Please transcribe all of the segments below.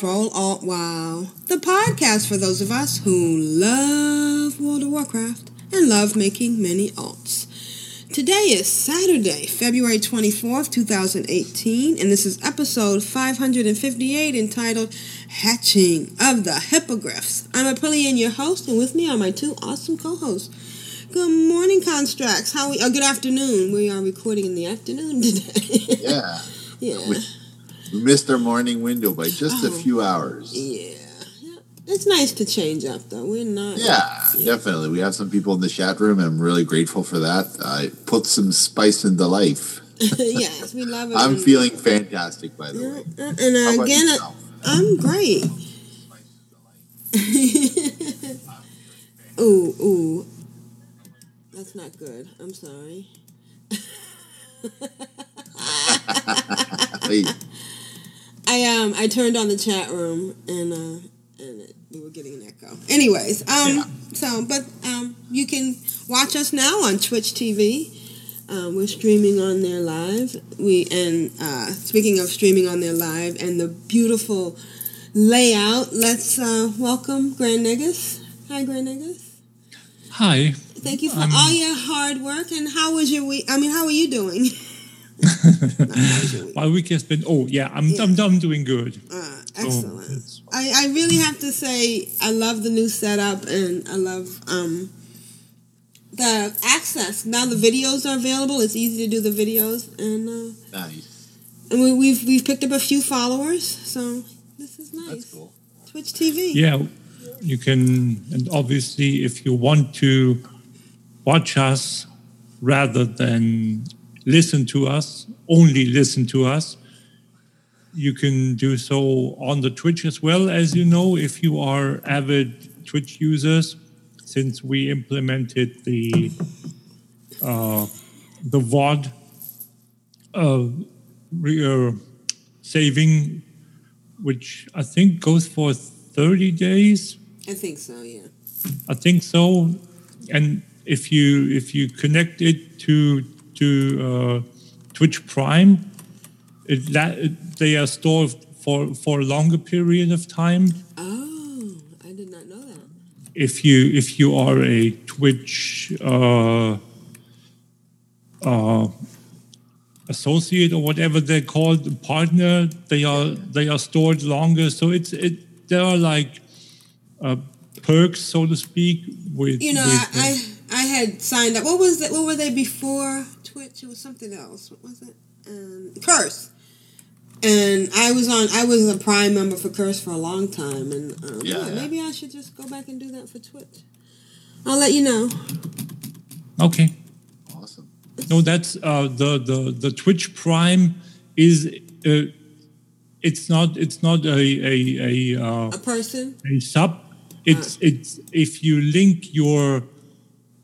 Control Alt Wow, the podcast for those of us who love World of Warcraft and love making many alts. Today is Saturday, February 24th, 2018, and this is episode 558 entitled Hatching of the Hippogryphs. I'm Aprillian, your host, and with me are my two awesome co-hosts. Good morning, Constraxx. How we? Oh, good afternoon. We are recording in the afternoon today. Yeah. yeah. We missed our morning window by just a Oh. few hours. Yeah. yeah. It's nice to change up, though. We're not. Yeah, definitely. We have some people in the chat room. I'm really grateful for that. I put some spice into life. yes, we love it. I'm feeling fantastic, by the Yeah, way. uh, And uh, again, uh, yourself? I'm great. ooh, ooh. That's not good. I'm sorry. I um I turned on the chat room and uh and it, we were getting an echo. Anyways, um Yeah. so but um you can watch us now on Twitch TV. Um, we're streaming on there live. We and uh, speaking of streaming on there live and the beautiful layout, let's uh, welcome Grand Nagus. Hi, Grand Nagus. Hi. Thank you for all your hard work. And how was your week? I mean, how are you doing? My week has been. Oh yeah, I'm Yeah. I'm, I'm doing good. Uh, Oh, excellent. it's- I, I really have to say I love the new setup and I love um, the access. Now the videos are available. It's easy to do the videos and uh, nice. and we, we've we've picked up a few followers. So this is nice. That's cool. Twitch TV. yeah, you can, and obviously, if you want to watch us rather than listen to us, only listen to us, you can do so on the Twitch as well. As you know, if you are avid Twitch users, since we implemented the uh, the VOD uh, re- uh, saving, which I think goes for 30 days. I think so. Yeah. I think so. And if you if you connect it to to uh, Twitch Prime, it, it, they are stored for for a longer period of time. Oh, I did not know that. If you if you are a Twitch uh, uh, associate or whatever they're called, partner, they are they are stored longer. So it's it there are like uh, perks, so to speak, with You know, with, I, I I had signed up. What was that? What were they before Twitch? It was something else. What was it? Um, Curse. And I was on. I was a Prime member for Curse for a long time, and um, Yeah, yeah, yeah. maybe I should just go back and do that for Twitch. I'll let you know. Okay. Awesome. No, that's uh, the the the Twitch Prime is uh, it's not it's not a a a, uh, A person. a sub. It's it's if you link your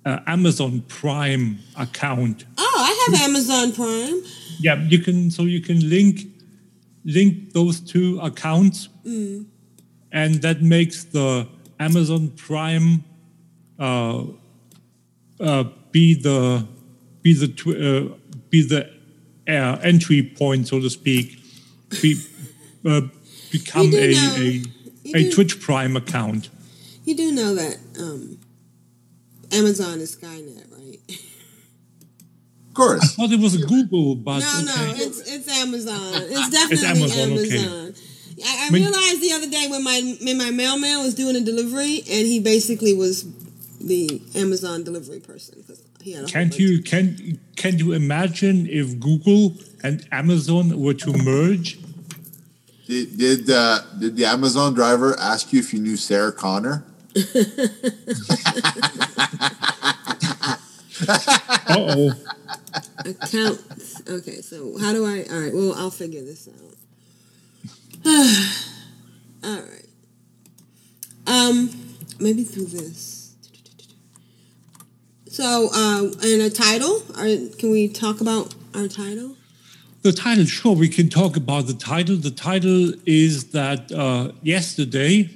uh, Amazon Prime account. Oh, I have Amazon Prime. Yeah, you can so you can link link those two accounts, and that makes the Amazon Prime uh, uh, be the be the tw- uh, be the uh, entry point, so to speak. Be, uh, become a know- a, a Twitch Prime account. You do know that um, Amazon is Skynet, right? Of course. I thought it was Google, but No, no, okay. it's it's Amazon. It's definitely Amazon, Amazon. okay. I, I mean- realized the other day when my when my mailman was doing a delivery, and he basically was the Amazon delivery person because he had a Can't you can can you imagine if Google and Amazon were to merge? Did did, uh, did the Amazon driver ask you if you knew Sarah Connor? Uh-oh. Accounts. Okay, so how do I? All right. Well, I'll figure this out. all right. Um, maybe through this. So, uh, and a title? Or can we talk about our title? The title, sure, we can talk about the title. The title is that uh, yesterday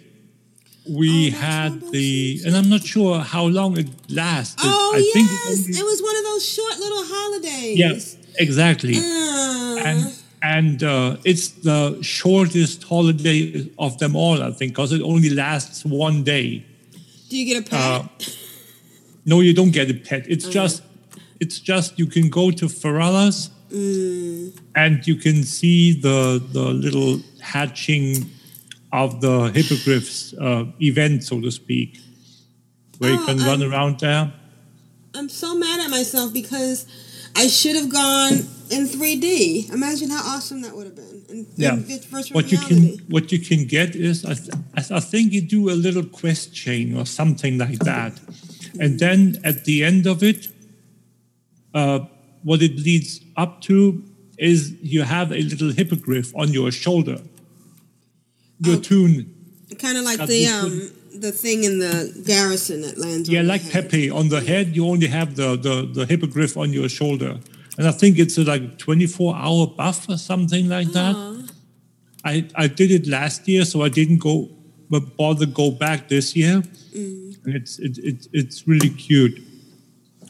we Oh, had the, and I'm not sure how long it lasted. Oh I yes, it it, was one of those short little holidays. yeah, exactly. Uh, and and uh, it's the shortest holiday of them all, I think, because it only lasts one day. do you get a pet? Uh, no, you don't get a pet. It's Oh. just, it's just you can go to Feralas Mm. and you can see the the little hatching of the hippogryphs uh, event, so to speak, where you Oh, can run I'm- around there. I'm so mad at myself because I should have gone in 3D. Imagine how awesome that would have been. In, Yeah. in What you can what you can get is I, I th- I think you do a little quest chain or something like that, and then at the end of it, uh, what it leads up to is you have a little hippogriff on your shoulder. Your Oh. toon, Kind of like Got the um the thing in the garrison that lands. yeah, on your like head. Pepe on the head. You only have the, the the hippogriff on your shoulder, and I think it's a like twenty four hour buff or something like that. I, I did it last year, so I didn't go but bother go back this year. And it's it, it, it's really cute.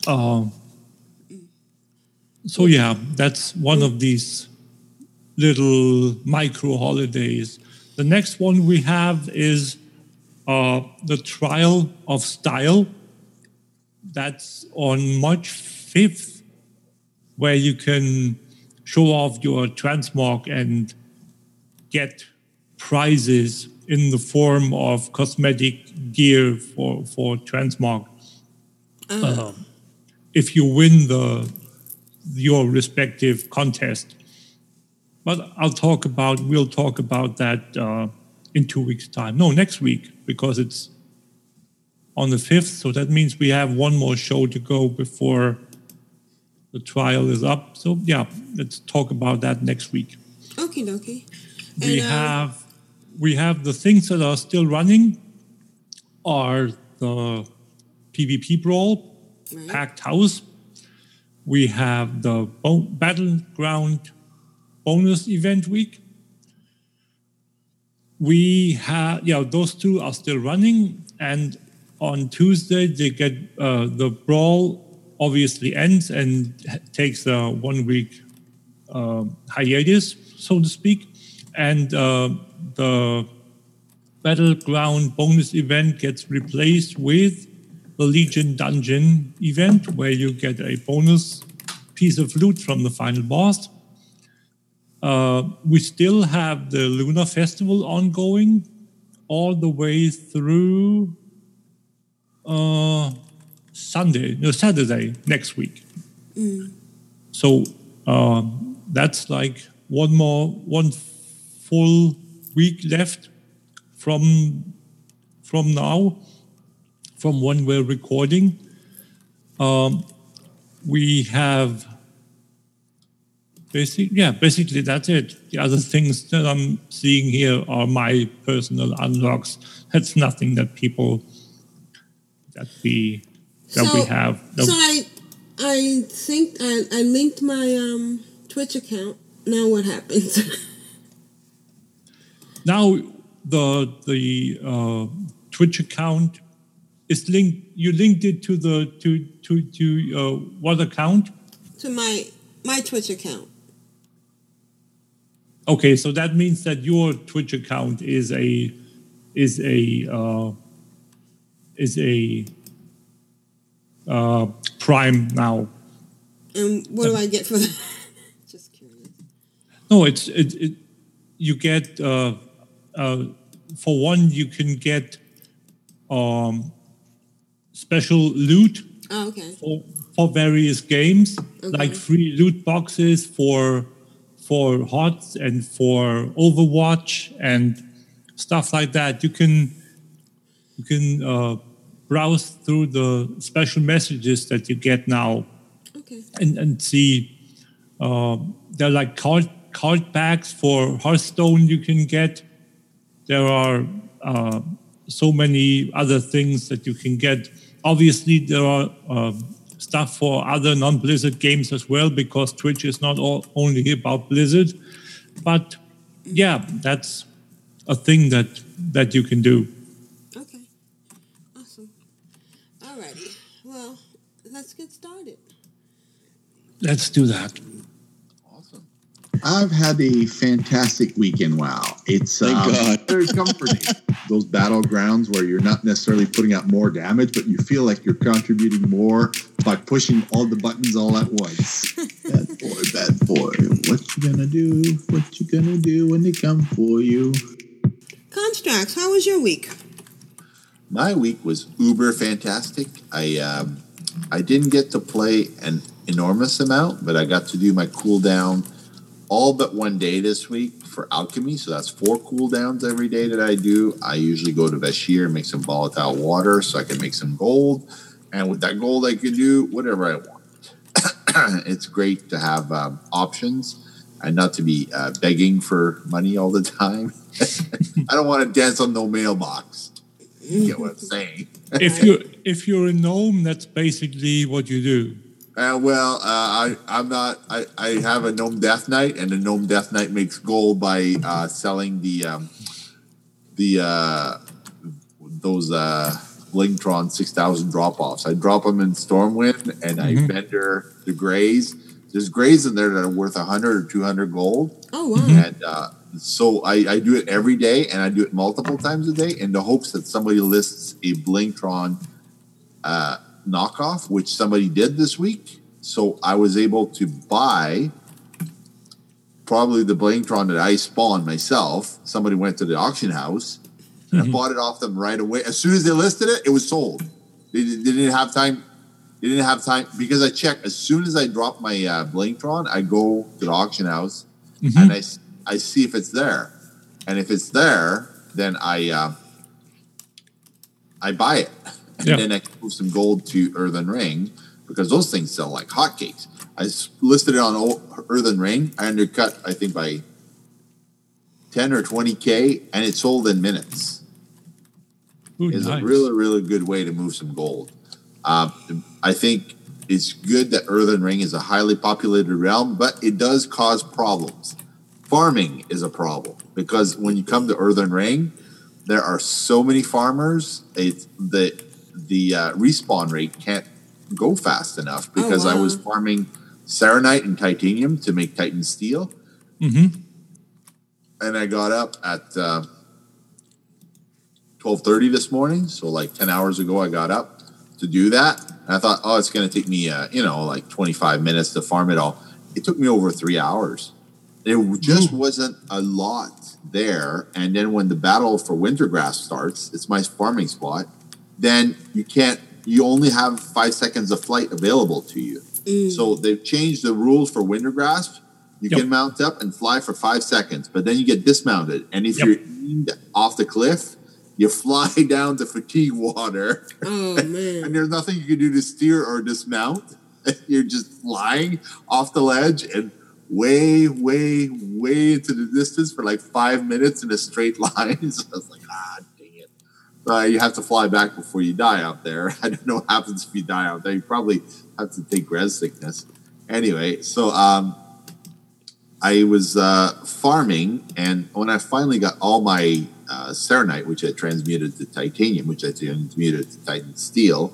Uh, so yeah, that's one of these little micro holidays. The next one we have is uh, the Trial of Style. That's on March 5th, where you can show off your transmog and get prizes in the form of cosmetic gear for, for transmog. Um, if you win the your respective contest. But I'll talk about we'll talk about that uh, in two weeks' time. No, next week because it's on the fifth. So that means we have one more show to go before the trial is up. So yeah, let's talk about that next week Okay, dokie. we uh, have we have the things that are still running are the PvP brawl, Right. packed house. We have the battleground bonus event week. We have yeah, those two are still running, and on Tuesday they get uh, the brawl obviously ends and takes a one week uh, hiatus, so to speak, and uh, the battleground bonus event gets replaced with the Legion Dungeon event, where you get a bonus piece of loot from the final boss. Uh, we still have the Lunar Festival ongoing all the way through uh, Sunday, no, Saturday next week. So um, that's like one more, one full week left from from now, from when we're recording. Um, we have basic, yeah, basically that's it. The other things that I'm seeing here are my personal unlocks. That's nothing that people that we that we So- have. So I, I think I, I linked my um Twitch account. Now what happens? now the the uh, Twitch account is linked. You linked it to the to to to uh, what account? to my my Twitch account. Okay, so that means that your Twitch account is a is a uh, is a uh, Prime now. And what do I get for that? Just curious. No, it's it, it you get uh, uh, for one you can get um, special loot Oh, okay. for, for various games, like free loot boxes for for HOTS and for Overwatch and stuff like that. You can you can uh, browse through the special messages that you get now Okay. and, and see uh, they're like card card packs for Hearthstone you can get. There are uh, so many other things that you can get. Obviously, there are uh, stuff for other non-Blizzard games as well because Twitch is not all, only about Blizzard. But yeah, that's a thing that that you can do. Okay. Awesome. Alrighty. Well, let's get started. Let's do that. Awesome. I've had a fantastic weekend. Wow, it's Thank um, God. very comforting. Those battlegrounds where you're not necessarily putting out more damage, but you feel like you're contributing more by pushing all the buttons all at once. bad boy, bad boy, what you gonna do? What you gonna do when they come for you? Constraxx, how was your week? My week was uber fantastic. I um, I didn't get to play an enormous amount, but I got to do my cooldown all but one day this week for alchemy. So that's four cooldowns every day that I do. I usually go to Vashj'ir and make some volatile water so I can make some gold. And with that gold, I can do whatever I want. it's great to have um, options and not to be uh, begging for money all the time. I don't want to dance on no mailbox. You get what I'm saying? If you if you're a gnome, that's basically what you do. Uh, well, uh, I, I'm not. I, I have a gnome death knight, and the gnome death knight makes gold by uh, selling the um, the uh, those uh, Blingtron six thousand drop offs. I drop them in Stormwind, and I vendor the grays. There's grays in there that are worth hundred or two hundred gold, Oh, wow. and uh, so I, I do it every day, and I do it multiple times a day in the hopes that somebody lists a Blingtron uh, knockoff, which somebody did this week. So I was able to buy probably the Blingtron that I spawned myself. Somebody went to the auction house and I bought it off them right away. As soon as they listed it, it was sold. They, they didn't have time. They didn't have time because I check as soon as I drop my uh, Blingtron, I go to the auction house and I, I see if it's there. And if it's there, then I uh, I buy it. And Yeah. then I can move some gold to Earthen Ring because those things sell like hotcakes. I listed it on O- Earthen Ring. I undercut, I think, by 10 or 20K, and it sold in minutes. Ooh, It's nice. a really, really good way to move some gold. Um, I think it's good that Earthen Ring is a highly populated realm, but it does cause problems. Farming is a problem because when you come to Earthen Ring, there are so many farmers. It's the the uh, respawn rate can't go fast enough because I was farming Saronite and Titanium to make Titan Steel, Mm-hmm. and I got up at uh, twelve thirty this morning. So like ten hours ago, I got up to do that. And I thought, oh, it's going to take me, uh, you know, like twenty five minutes to farm it all. It took me over three hours. There just wasn't a lot there. And then when the battle for Wintergrasp starts, it's my farming spot. Then you can't. You only have five seconds of flight available to you. So they've changed the rules for Wintergrasp. You Yep. can mount up and fly for five seconds, but then you get dismounted. And if Yep. you're off the cliff, you fly down to fatigue water, Oh, and there's nothing you can do to steer or dismount. You're just flying off the ledge and way, way, way into the distance for like five minutes in a straight line. so I was like, ah, dang it. Uh, you have to fly back before you die out there. I don't know what happens if you die out there. You probably have to take res sickness. Anyway, so um, I was uh, farming, and when I finally got all my uh, Saronite, which I transmuted to titanium, which I transmuted to Titan Steel,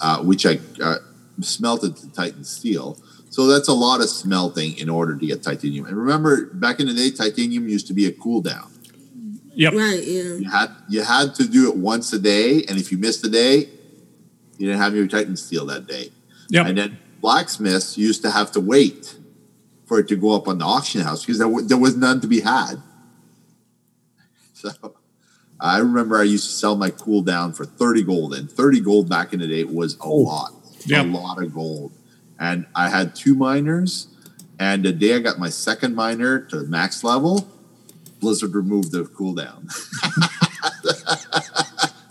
uh, which I uh, smelted to Titan Steel. So that's a lot of smelting in order to get titanium. And remember, back in the day, titanium used to be a cooldown. Yep. Right, yeah. You had you had to do it once a day, and if you missed a day, you didn't have your Titan Steel that day. Yep. And then blacksmiths used to have to wait for it to go up on the auction house because there, w- there was none to be had. So I remember I used to sell my cooldown for 30 gold, and 30 gold back in the day was a oh, lot, Yep. a lot of gold. And I had two miners, And the day I got my second miner to max level, Blizzard removed the cooldown.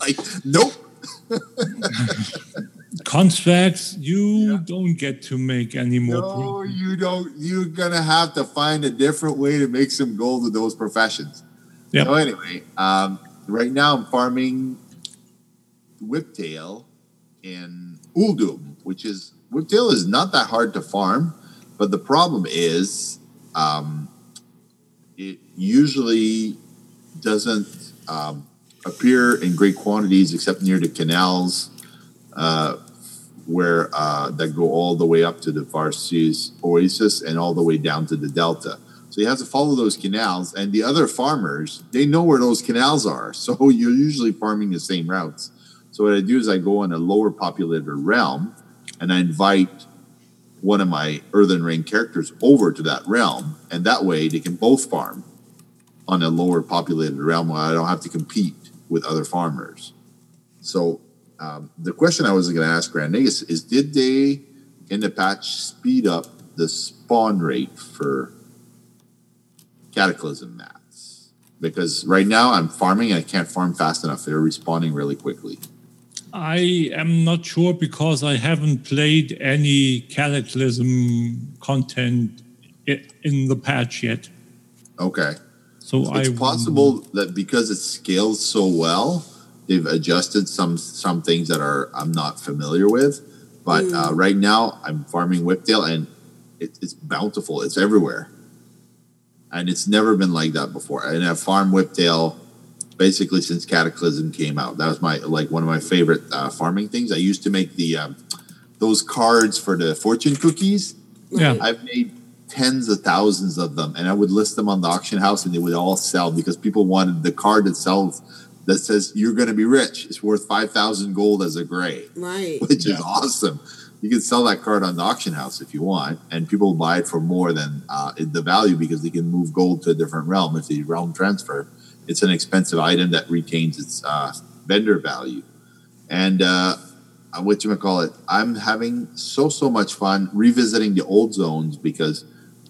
like, nope. Constraxx, you don't get to make any more. No, you don't. You're gonna have to find a different way to make some gold with those professions. Yep. So anyway, um, right now I'm farming Whiptail in Uldum, which is Whiptail is not that hard to farm, but the problem is um, it usually doesn't um, appear in great quantities except near the canals uh, where uh, that go all the way up to the Varsus Oasis and all the way down to the Delta. So you have to follow those canals, and the other farmers they know where those canals are. So you're usually farming the same routes. So what I do is I go in a lower populated realm, and I invite one of my Earthen Ring characters over to that realm, and that way they can both farm on a lower populated realm where I don't have to compete with other farmers. So um, the question I was going to ask Grand Nagus is: Did they in the patch speed up the spawn rate for Cataclysm mats? Because right now I'm farming and I can't farm fast enough. They're respawning really quickly. I am not sure because I haven't played any Cataclysm content in the patch yet. Okay. So it's I possible that because it scales so well, they've adjusted some some things that are I'm not familiar with. But uh, right now, I'm farming Whiptail, and it, it's bountiful. It's everywhere, and it's never been like that before. And I farm farmed Whiptail basically since Cataclysm came out. That was my like one of my favorite uh, farming things. I used to make the um, those cards for the fortune cookies. Yeah. I've made tens of thousands of them, and I would list them on the auction house, and they would all sell because people wanted the card that sells that says you're going to be rich. It's worth five thousand gold as a gray, Right. which is awesome. You can sell that card on the auction house if you want, and people will buy it for more than uh, the value because they can move gold to a different realm if they realm transfer. It's an expensive item that retains its uh, vendor value, and uh, what you call it. I'm having so so much fun revisiting the old zones because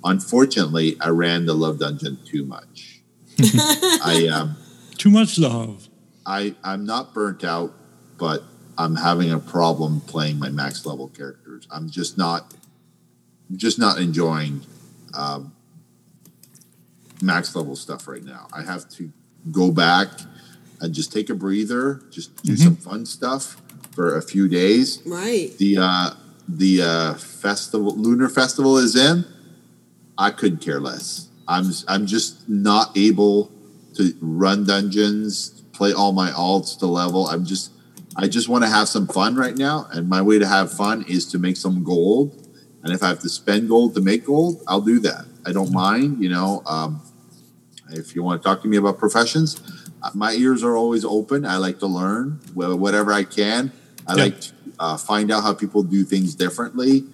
unfortunately I ran the love dungeon too much. I um, too much love. I I'm not burnt out, but I'm having a problem playing my max level characters. I'm just not just not enjoying um, max level stuff right now. I have to go back and just take a breather, just do some fun stuff for a few days. Right. The uh, the uh, festival, lunar festival, is in. I couldn't care less. I'm I'm just not able to run dungeons, play all my alts to level. I'm just I just want to have some fun right now, and my way to have fun is to make some gold. And if I have to spend gold to make gold, I'll do that. I don't mind. You know, um, if you want to talk to me about professions, uh, my ears are always open. I like to learn whatever I can. I Yeah. like to uh, find out how people do things differently.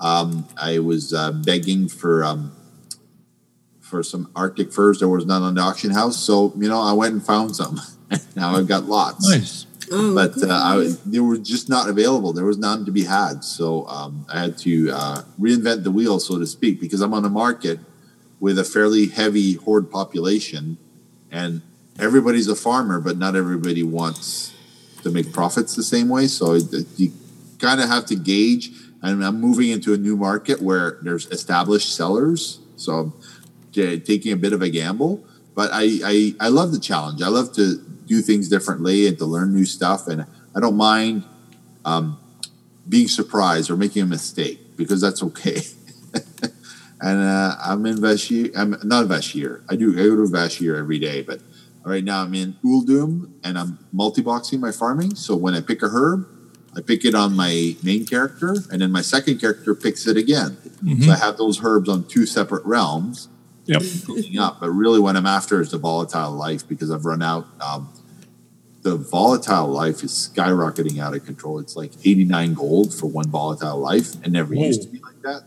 Um, I was uh, begging for um, for some Arctic furs. There was none on the auction house, so you know I went and found some. now I've got lots Nice. Oh, but uh, I, they were just not available. There was none to be had, so um, I had to uh, reinvent the wheel, so to speak, because I'm on a market with a fairly heavy horde population, and everybody's a farmer, but not everybody wants to make profits the same way. So you kind of have to gauge. And I'm moving into a new market where there's established sellers, so I'm taking a bit of a gamble. But I, I I love the challenge. I love to do things differently and to learn new stuff, and I don't mind um, being surprised or making a mistake because that's okay. and uh, I'm in Vashj'ir. I'm not Vashj'ir. I do I go to Vashj'ir every day, but right now I'm in Uldum and I'm multi-boxing my farming. So when I pick a herb, I pick it on my main character, and then my second character picks it again. So I have those herbs on two separate realms Yep. up. But really, what I'm after is the volatile life because I've run out. Um, the volatile life is skyrocketing out of control. It's like 89 gold for one volatile life. and never Whoa. used to be like that.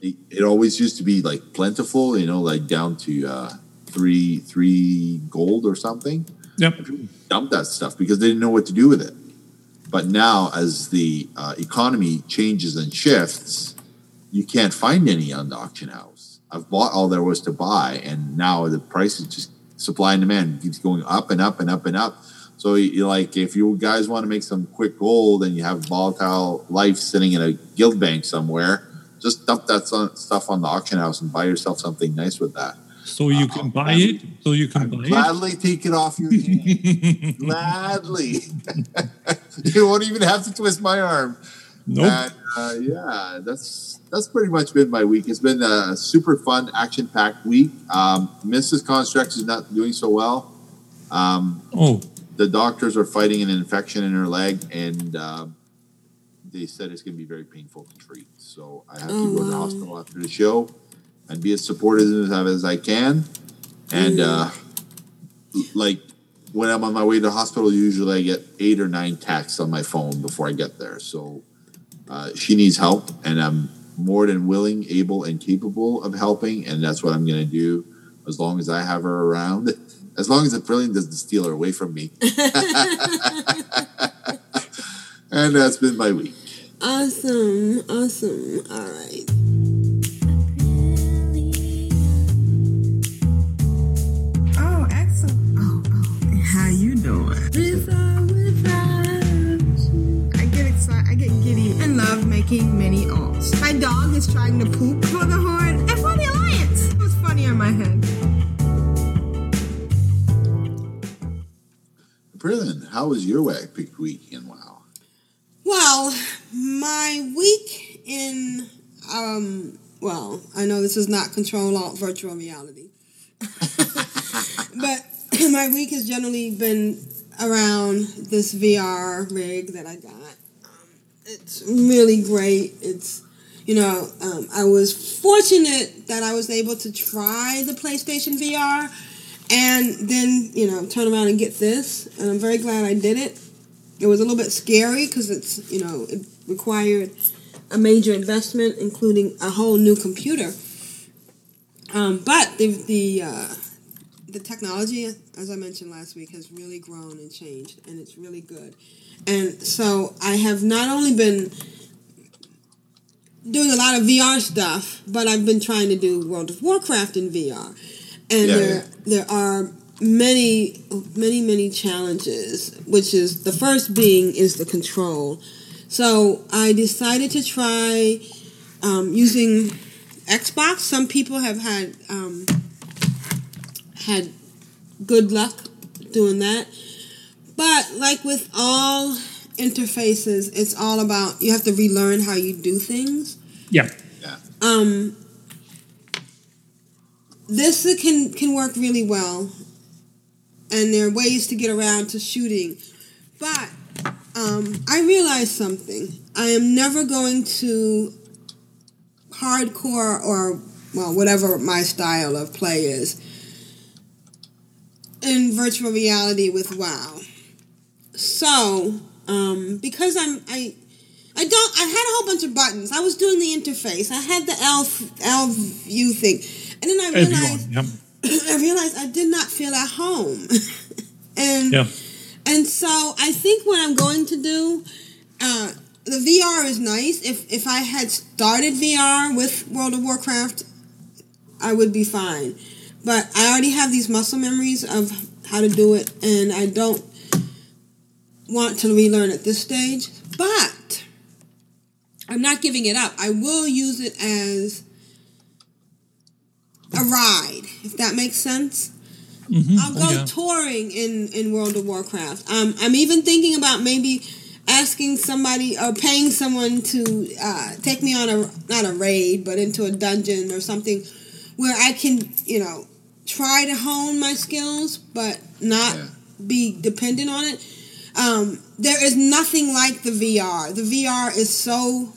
It, it always used to be like plentiful, you know, like down to uh, three three gold or something. Yep. Dump that stuff because they didn't know what to do with it. But now, as the uh, economy changes and shifts, you can't find any on the auction house. I've bought all there was to buy, and now the price is just supply and demand keeps going up and up and up and up. So you like if you guys want to make some quick gold and you have volatile life sitting in a guild bank somewhere, just dump that stuff on the auction house and buy yourself something nice with that. So you can uh, buy it. So you can buy it. Gladly take it off your hand. Gladly. you won't even have to twist my arm. Nope. And, uh, yeah, that's that's pretty much been my week. It's been a super fun, action packed week. Um, Mrs. Constraxx is not doing so well. Um, Oh, the doctors are fighting an infection in her leg, and um, they said it's going to be very painful to treat. So I have to Oh, go to the hospital after the show and be as supportive as, as I can. And uh, like when I'm on my way to the hospital, usually I get eight or nine texts on my phone before I get there. So uh, she needs help, and I'm more than willing, able, and capable of helping. And that's what I'm going to do as long as I have her around. As long as the brilliant doesn't steal her away from me. and that's been my week. Awesome, awesome. All right. Oh, excellent. Oh, oh. How you doing? Making mini alts. My dog is trying to poop for the Horde and for the Alliance. It was funny on my head. Brilliant. How was your way pick week in WoW? Well, my week in um well, I know this is not control alt virtual reality. but my week has generally been around this VR rig that I got. It's really great. It's you know, um, I was fortunate that I was able to try the PlayStation VR and then, you know, turn around and get this. And I'm very glad I did it. It was a little bit scary because it's, you know, it required a major investment, including a whole new computer. Um, but the the uh, the technology, as I mentioned last week, has really grown and changed, and it's really good. And so I have not only been doing a lot of VR stuff, but I've been trying to do World of Warcraft in VR, and Yeah, there yeah. there are many many many challenges. Which is the first being is the control. So I decided to try um, using Xbox. Some people have had um, had good luck doing that, but like with all interfaces, it's all about you have to relearn how you do things. yeah. yeah. Um, this can can work really well, and there are ways to get around to shooting, but um, I realized something. I am never going to hardcore or well whatever my style of play is in virtual reality with WoW. So um, because I'm I. I don't. I had a whole bunch of buttons. I was doing the interface. I had the elf elf view thing, and then I realized Everyone. Yeah. I realized I did not feel at home, and Yeah. and so I think what I'm going to do, uh, the VR is nice. If if I had started VR with World of Warcraft, I would be fine. But I already have these muscle memories of how to do it, and I don't want to relearn at this stage. But I'm not giving it up. I will use it as a ride, if that makes sense. I'll go Oh, yeah. touring in, in World of Warcraft. Um, I'm even thinking about maybe asking somebody or paying someone to uh, take me on a not a raid, but into a dungeon or something where I can, you know, try to hone my skills, but not Yeah. be dependent on it. Um, there is nothing like the VR. The VR is so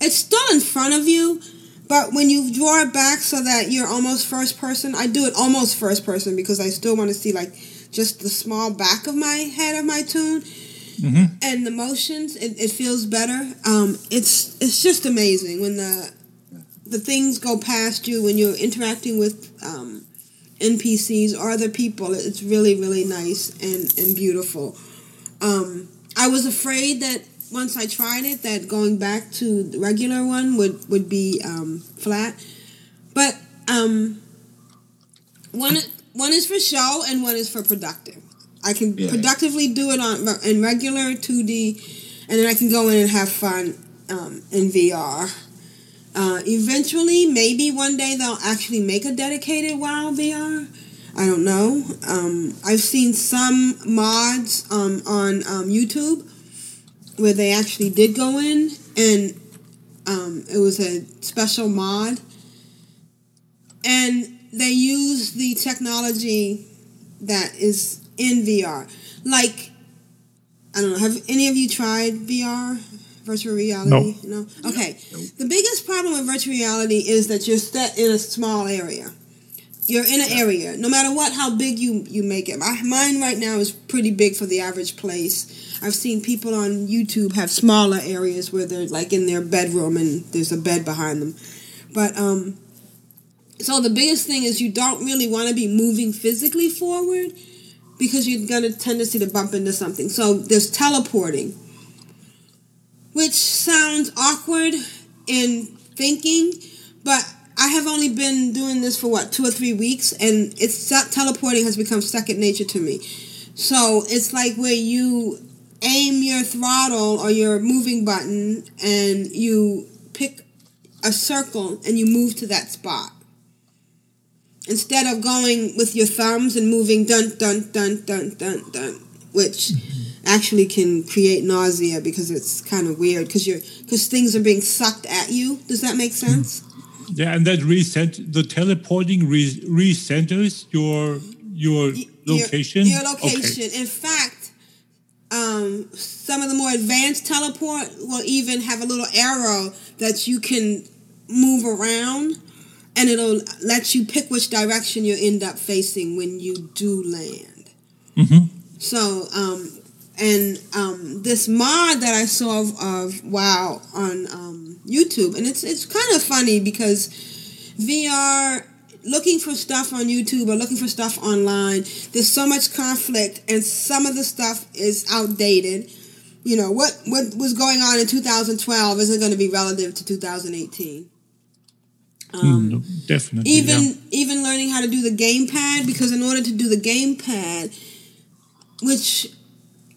it's still in front of you, but when you draw it back so that you're almost first person, I do it almost first person because I still want to see like just the small back of my head of my toon and the motions. It, it feels better. Um, it's it's just amazing when the the things go past you when you're interacting with um, NPCs or other people. It's really really nice and and beautiful. Um, I was afraid that once I tried it that going back to the regular one would would be um, flat. But um, one one is for show and one is for productive. I can Yeah. productively do it on in regular 2D, and then I can go in and have fun um, in VR. Uh, eventually, maybe one day they'll actually make a dedicated WoW VR. I don't know. Um, I've seen some mods um, on um, YouTube where they actually did go in and um, it was a special mod and they use the technology that is in VR. Like, I don't know, have any of you tried VR? Virtual reality? No. Okay. The biggest problem with virtual reality is that you're set in a small area. You're in an area, no matter what, how big you, you make it. My, mine right now is pretty big for the average place. I've seen people on YouTube have smaller areas where they're like in their bedroom and there's a bed behind them. But um, so the biggest thing is you don't really want to be moving physically forward because you're got a tendency to bump into something. So there's teleporting, which sounds awkward in thinking, but I have only been doing this for what two or three weeks, and it's teleporting has become second nature to me. So it's like where you aim your throttle or your moving button, and you pick a circle and you move to that spot instead of going with your thumbs and moving dun dun dun dun dun dun, which actually can create nausea because it's kind of weird because you're because things are being sucked at you. Does that make sense? Yeah, and that reset the teleporting re- recenters your your location. Your, your location. In fact, um, some of the more advanced teleport will even have a little arrow that you can move around and it'll let you pick which direction you end up facing when you do land. Mm-hmm. So, um, and um, this mod that I saw of, of WoW on um, YouTube, and it's it's kind of funny because VR looking for stuff on YouTube or looking for stuff online, there's so much conflict, and some of the stuff is outdated. You know what what was going on in 2012 isn't going to be relative to 2018. Um, No, definitely. even yeah. even learning how to do the gamepad because in order to do the gamepad which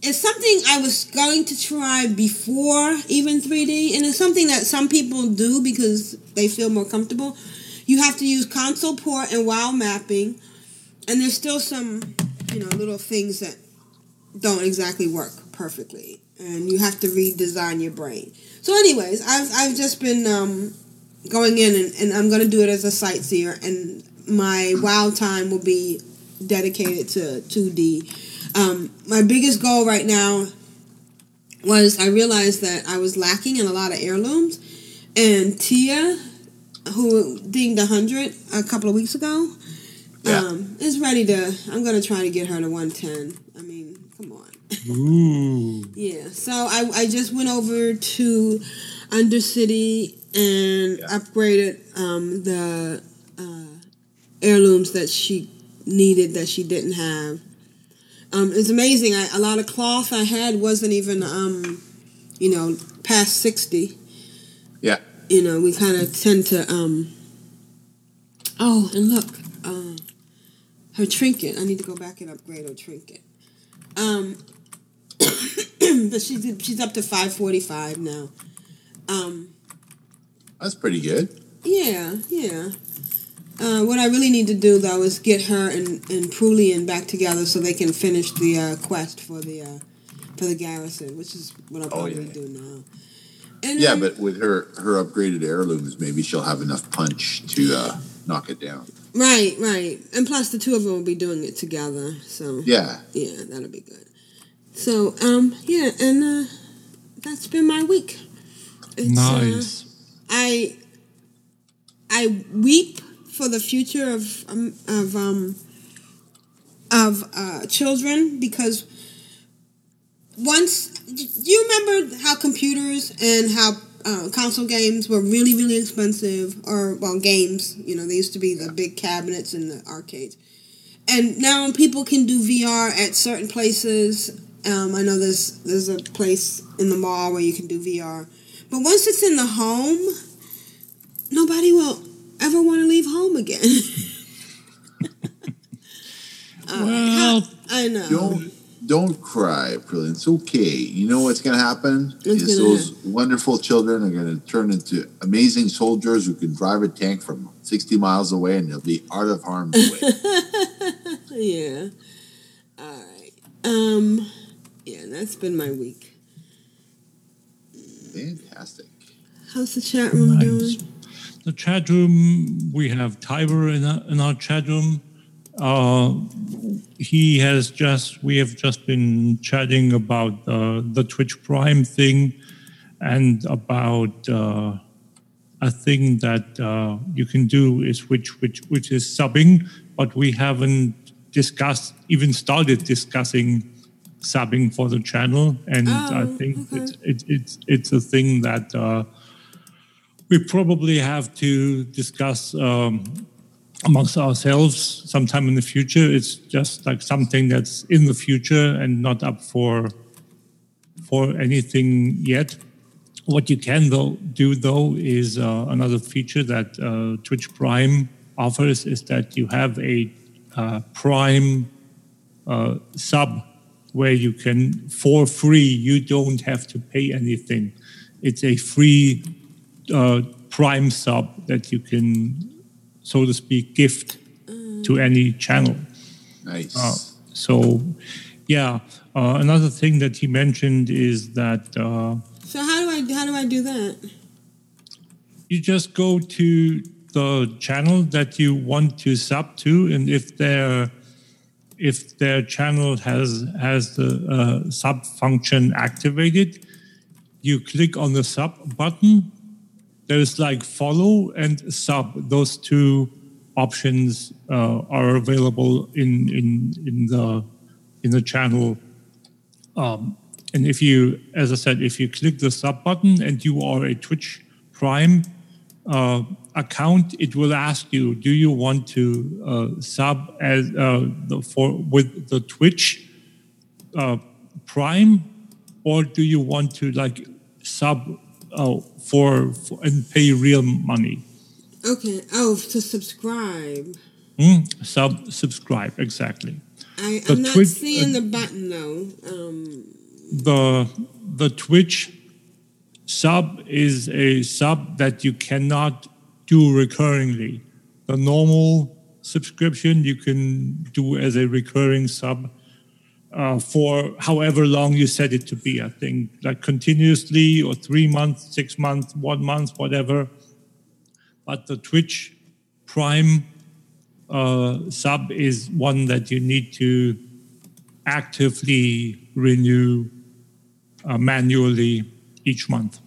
is something i was going to try before even 3d and it's something that some people do because they feel more comfortable. You have to use console port and wow mapping and there's still some you know little things that don't exactly work perfectly and you have to redesign your brain. So anyways i've, I've just been um, going in and, and I'm going to do it as a sightseer and my wow time will be dedicated to 2D. Um, my biggest goal right now was I realized that I was lacking in a lot of heirlooms and Tia who dinged 100 a couple of weeks ago um, is ready to I'm going to try to get her to 110. I mean, come on. Ooh. Yeah, so I, I just went over to Undercity and upgraded um, the uh, heirlooms that she needed that she didn't have. Um, it's amazing. I, a lot of cloth I had wasn't even, um, you know, past 60. Yeah. You know, we kind of tend to. Um, oh, and look, uh, her trinket. I need to go back and upgrade her trinket. Um, but she's she's up to five forty five now. Um, That's pretty good. yeah, yeah. Uh, what I really need to do though is get her and and Prulian back together so they can finish the uh, quest for the uh, for the garrison, which is what I'll Oh, probably yeah. do now. And Yeah, um, but with her her upgraded heirlooms, maybe she'll have enough punch to uh, knock it down. right, right, and plus the two of them will be doing it together, so Yeah. yeah, that'll be good. So um, yeah, and uh, that's been my week. It's, uh, Nice. I I weep for the future of um, of um of uh, children because once you remember how computers and how uh, console games were really really expensive? Or well games you know they used to be the big cabinets in the arcades. And now people can do VR at certain places. Um, I know there's there's a place in the mall where you can do VR, but once it's in the home, nobody will ever want to leave home again. Well, how- I know. Don't don't cry, Prillian. It's okay. You know what's going to happen What's is gonna those wonderful children are going to turn into amazing soldiers who can drive a tank from 60 miles away and they'll be out of harm's way. yeah. All right. Um. Yeah, that's been my week. Fantastic. How's the chat room doing? The chat room, we have Tiber in our, in our chat room. Uh, he has just, we have just been chatting about uh, the Twitch Prime thing and about uh, a thing that uh, you can do is which, which, which is subbing, but we haven't discussed, even started discussing subbing for the channel. And I Oh, think okay. it's, it, it's, it's a thing that uh, we probably have to discuss um, amongst ourselves sometime in the future. It's just like something that's in the future and not up for for anything yet. What you can though do though is uh, another feature that uh, Twitch Prime offers is that you have a uh, Prime uh, sub where you can for free you don't have to pay anything. It's a free uh, Prime sub that you can, so to speak, gift to any channel. Nice. Uh, so, yeah. Uh, another thing that he mentioned is that uh, So how do I how do I do that? you just go to the channel that you want to sub to, and if their if their channel has has the uh, sub function activated, you click on the sub button. There's like follow and sub; those two options uh, are available in in in the in the channel. Um, and if you, as I said, if you click the sub button and you are a Twitch Prime uh, account, it will ask you, do you want to uh, sub as uh, the, for with the Twitch uh, Prime, or do you want to like sub uh, for, for and pay real money? Okay. Oh, to subscribe. Hmm? Sub subscribe exactly. I, i'm not Twitch- seeing the button though. Um, the the Twitch sub is a sub that you cannot do recurringly. The normal subscription you can do as a recurring sub uh, for however long you set it to be. I think like continuously or three months, six months, one month, whatever. But the Twitch Prime uh, sub is one that you need to actively renew uh, manually each month.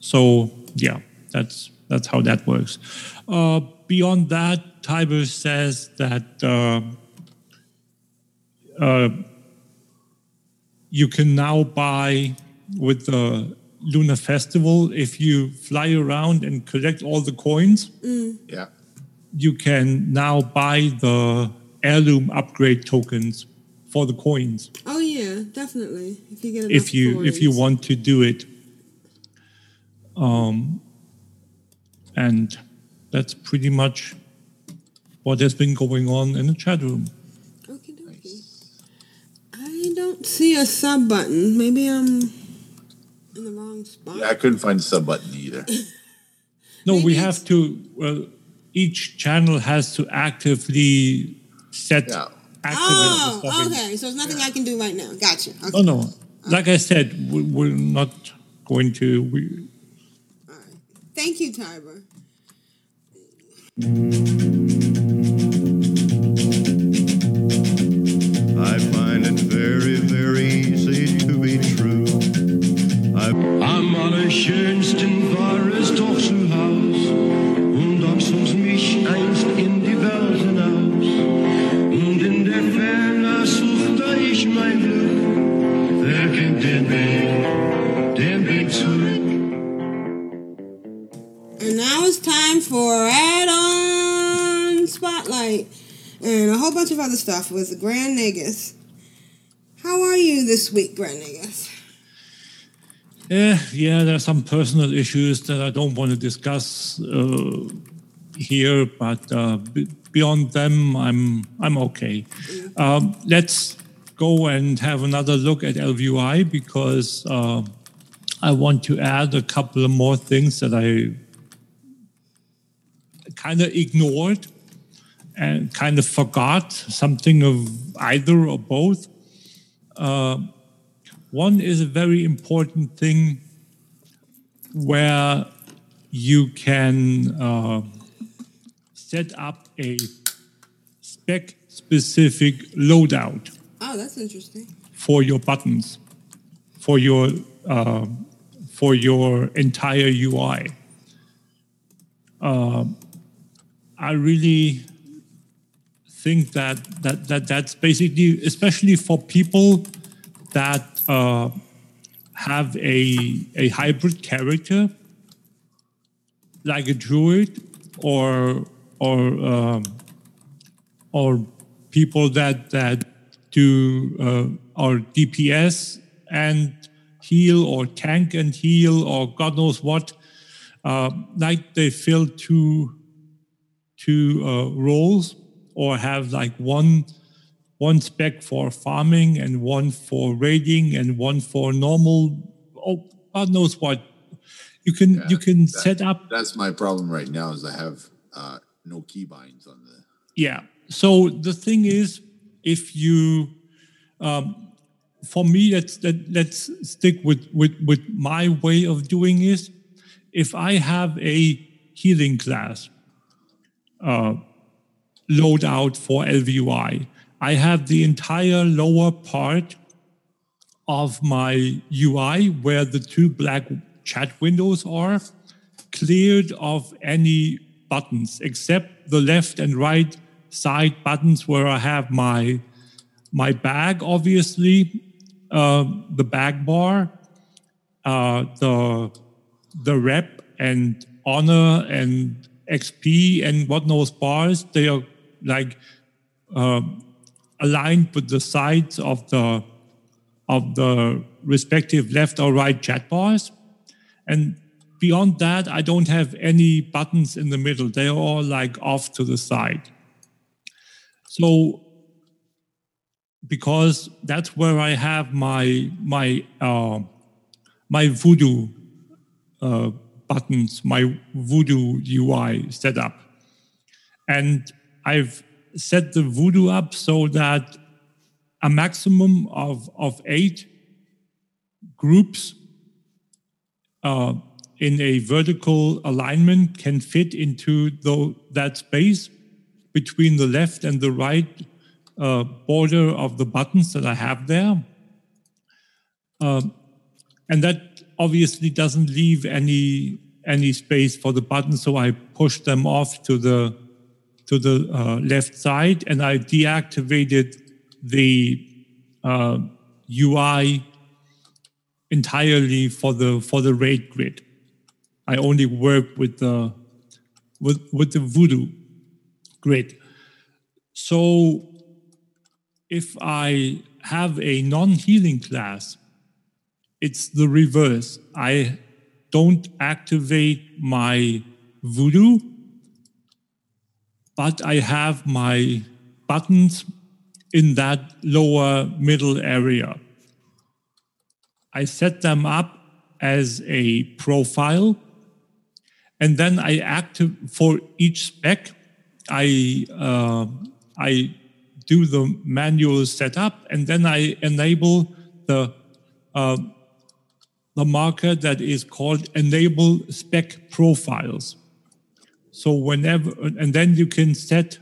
So yeah, that's that's how that works. Uh, beyond that, Tiber says that uh, you can now buy with the Lunar Festival if you fly around and collect all the coins mm. Yeah. you can now buy the heirloom upgrade tokens for the coins Oh yeah, definitely. If you get enough if you if you want to do it um and that's pretty much what has been going on in the chat room Okie dokie. I don't see a sub button. Maybe I'm in the wrong spot. Yeah, I couldn't find the sub button either. no we have to well each channel has to actively set activate Oh, the okay. So there's nothing I can do right now. Gotcha. Okay. Oh, no, no. Like I said, we- we're not going to. We, Thank you, Tiber. Am allerschönsten war es doch zu Haus und auch sonst mich einst in die Welt hinaus. Und in der Ferne suchte ich mein Glück. Wer kennt den Weg, den Weg zurück? And now it's time for add-on spotlight and a whole bunch of other stuff with Grand Nagus. How are you this week, Grand Nagus? Eh, yeah, there are some personal issues that I don't want to discuss uh, here, but uh, b- beyond them, I'm I'm okay. Um, let's go and have another look at ElvUI because uh, I want to add a couple of more things that I kind of ignored and kind of forgot something of either or both. Uh, one is a very important thing where you can uh, set up a spec specific loadout Oh, that's interesting. for your buttons, for your uh, for your entire UI. Uh, I really think that, that that that's basically, especially for people that uh, have a a hybrid character, like a druid or or um, or people that that do uh, DPS and heal or tank and heal or God knows what. Uh, like they fill two two uh, roles or have like one one spec for farming and one for raiding and one for normal. Oh, God knows what. You can you can That- set up That's my problem right now. Is I have uh, no keybinds on the. Yeah. So the thing is, if you, um, for me, let's let, let's stick with, with with my way of doing is, if I have a healing class uh, loadout for ElvUI, I have the entire lower part of my UI where the two black chat windows are cleared of any buttons except the left and right side buttons where I have my my bag, obviously, uh, the bag bar, uh, the the rep and honor and XP and what knows bars. They are like uh, aligned with the sides of the of the respective left or right chat bars. And beyond that, I don't have any buttons in the middle. They're all like off to the side. So because that's where I have my my uh, my VuhDo uh, buttons, my VuhDo UI set up, and I've set the VuhDo up so that a maximum of of eight groups uh, in a vertical alignment can fit into tho- that space between the left and the right uh, border of the buttons that I have there. Um, and that obviously doesn't leave any any space for the buttons, so I push them off to the to the uh, left side, and I deactivated the uh, UI entirely for the for the raid grid. I only work with the with with the VuhDo grid. So if I have a non-healing class, it's the reverse. I don't activate my VuhDo, but I have my buttons in that lower middle area. I set them up as a profile, and then I active for each spec. I uh, I do the manual setup, and then I enable the uh, the marker that is called enable spec profiles. So whenever, and then you can set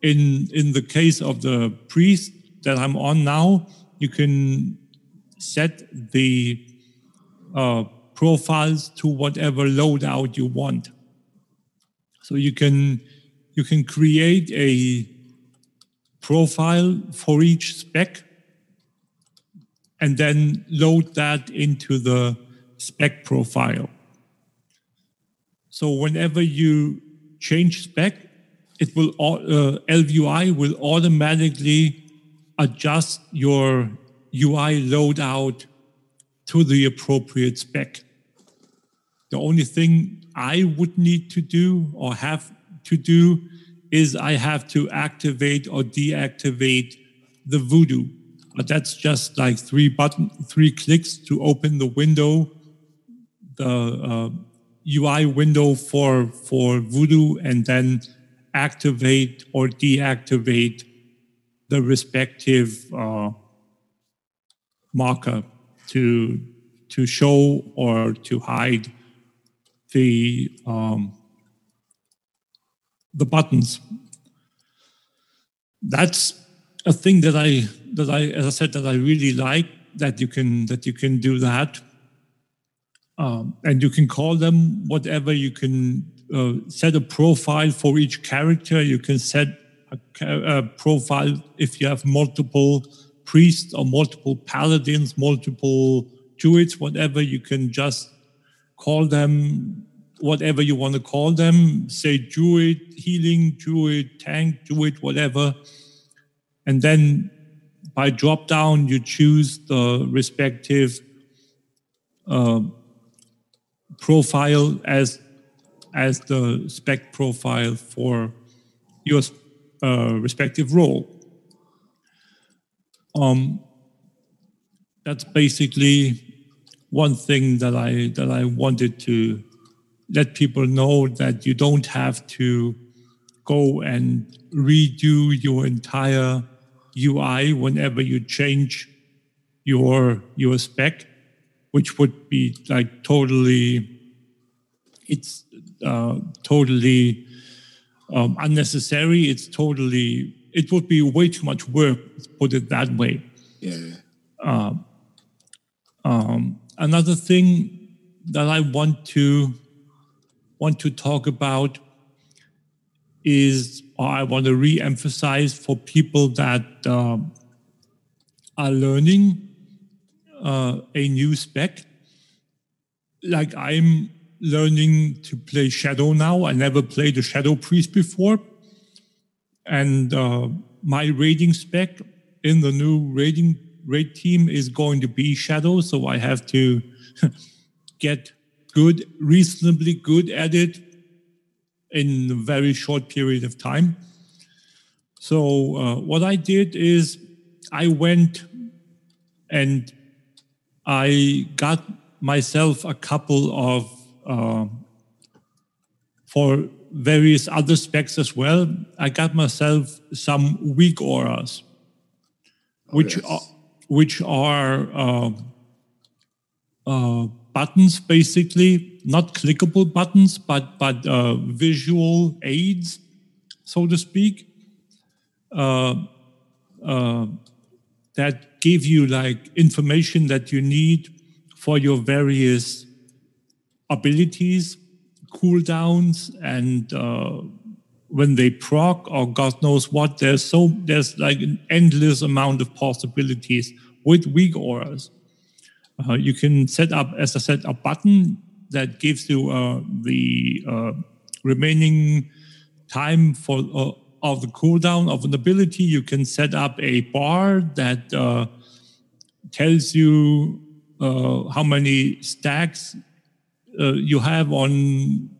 in in the case of the priest that I'm on now, you can set the uh, profiles to whatever loadout you want. So you can you can create a profile for each spec and then load that into the spec profile. So whenever you change spec, it will uh, ElvUI will automatically adjust your UI loadout to the appropriate spec. The only thing I would need to do or have to do is I have to activate or deactivate the VuhDo. But that's just like three button, three clicks to open the window, the uh, UI window for for VuhDo, and then activate or deactivate the respective uh, marker to to show or to hide the um, the buttons. That's a thing that I that I as I said that I really like that you can that you can do that. Um, and you can call them whatever. You can uh, set a profile for each character. You can set a, a profile if you have multiple priests or multiple paladins, multiple druids, whatever. You can just call them whatever you want to call them. Say druid, healing, druid, tank, druid, whatever. And then by drop down, you choose the respective uh, profile as as the spec profile for your uh, respective role. Um, that's basically one thing that I that I wanted to let people know that you don't have to go and redo your entire UI whenever you change your your spec, which would be like totally it's uh, totally um, unnecessary. It's totally it would be way too much work. Let's put it that way. Yeah. Uh, um, another thing that I want to want to talk about is, or I want to re-emphasize for people that um, are learning uh, a new spec. Like I'm learning to play Shadow now. I never played a Shadow Priest before, and uh, my raiding spec in the new raiding raid team is going to be Shadow. So I have to get good, reasonably good at it in a very short period of time. So uh, what I did is I went and I got myself a couple of uh, for various other specs as well. I got myself some weak auras, which yes. are, which are uh, uh, buttons basically, not clickable buttons, but but uh, visual aids, so to speak, uh, uh, that give you like information that you need for your various abilities, cooldowns, and uh, when they proc or God knows what. There's so there's like an endless amount of possibilities with weak auras. Uh, you can set up, as I said, a button that gives you uh, the uh, remaining time for uh, of the cooldown of an ability. You can set up a bar that uh, tells you uh, how many stacks you have on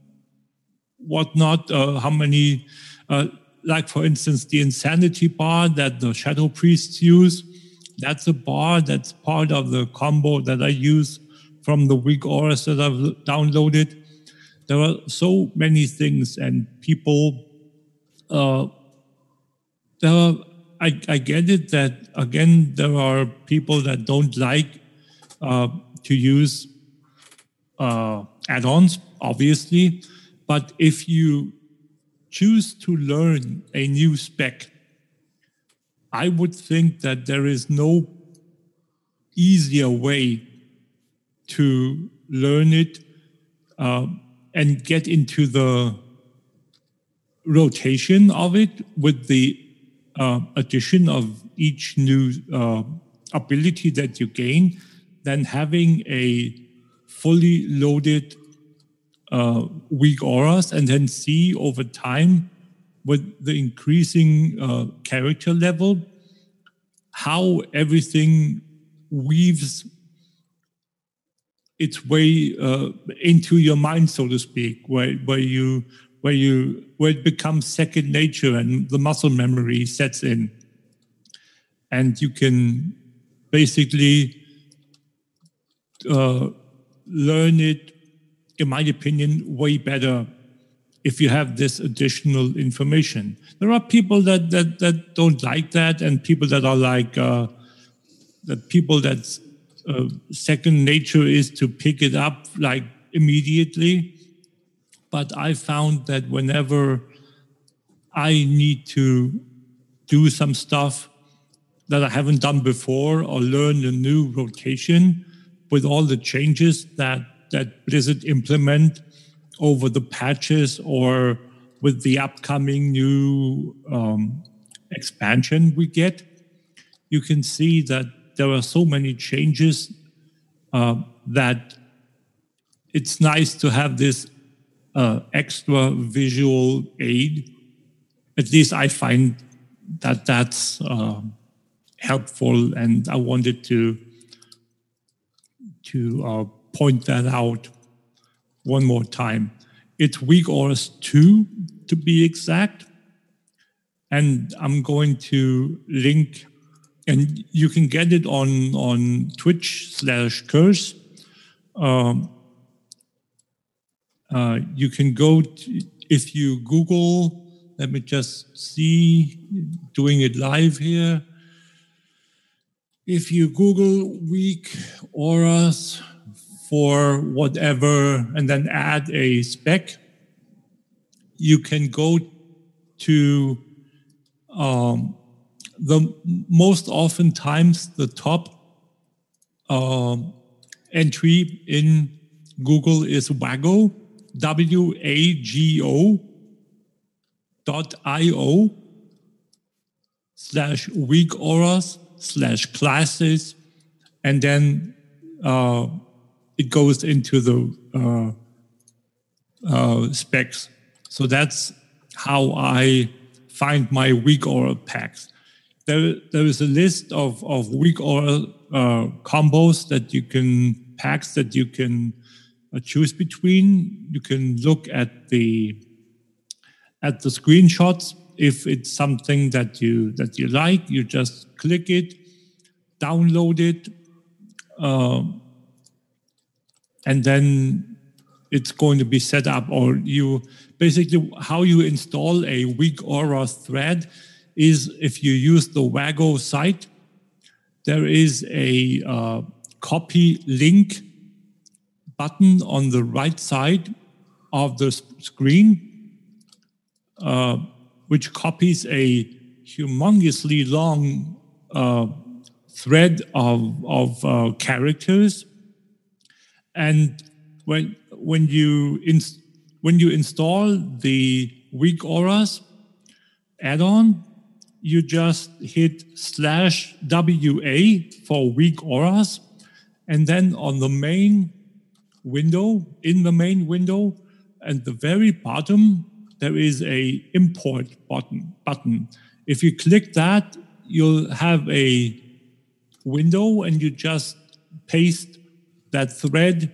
whatnot, how many, like for instance, the insanity bar that the shadow priests use that's a bar that's part of the combo that I use from the weak auras that I've downloaded. There are so many things, and people. Uh, there are, I, I get it that again there are people that don't like uh, to use uh, add-ons, obviously, but if you choose to learn a new spec I would think that there is no easier way to learn it uh, and get into the rotation of it with the uh, addition of each new uh, ability that you gain than having a fully loaded uh, weak auras and then see over time with the increasing uh, character level, how everything weaves its way uh, into your mind, so to speak, where where you where you where it becomes second nature and the muscle memory sets in, and you can basically uh, learn it, in my opinion, way better if you have this additional information. There are people that that that don't like that, and people that are like uh, that people that uh, second nature is to pick it up like immediately. But I found that whenever I need to do some stuff that I haven't done before or learn a new rotation with all the changes that that Blizzard implement over the patches or with the upcoming new um, expansion we get, you can see that there are so many changes uh, that it's nice to have this uh, extra visual aid. At least I find that that's uh, helpful, and I wanted to to uh, point that out one more time. It's weak auras 2 to be exact. And I'm going to link, and you can get it on, on Twitch slash curse. Um, uh, you can go, to, if you Google, let me just see, doing it live here. If you Google weak auras for whatever and then add a spec, you can go to um, the most often times the top um, entry in Google is Wago, W A G O dot I O slash weak auras slash classes, and then uh, it goes into the uh, uh, specs. So that's how I find my weak aura packs. There, there is a list of, of weak aura uh, combos that you can, packs that you can uh, choose between. You can look at the, at the screenshots. If it's something that you, that you like, you just click it, download it, uh, and then it's going to be set up or you basically how you install a weak aura thread is if you use the wago site there is a uh, copy link button on the right side of the screen uh, which copies a humongously long uh, thread of, of uh, characters. And when when you when you install the weak auras add-on, you just hit slash WA for weak auras, and then on the main window, in the main window, at the very bottom, there is a import button. Button. If you click that, you'll have a window, and you just paste that thread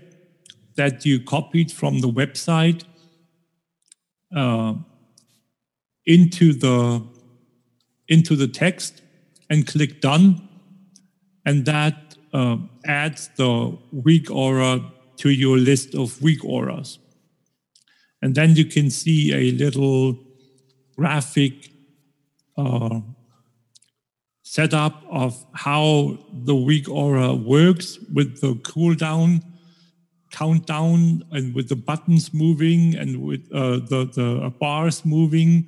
that you copied from the website uh, into the into the text and click done and that uh, adds the weak aura to your list of weak auras and then you can see a little graphic uh, setup of how the weak aura works with the cooldown countdown and with the buttons moving and with uh, the, the bars moving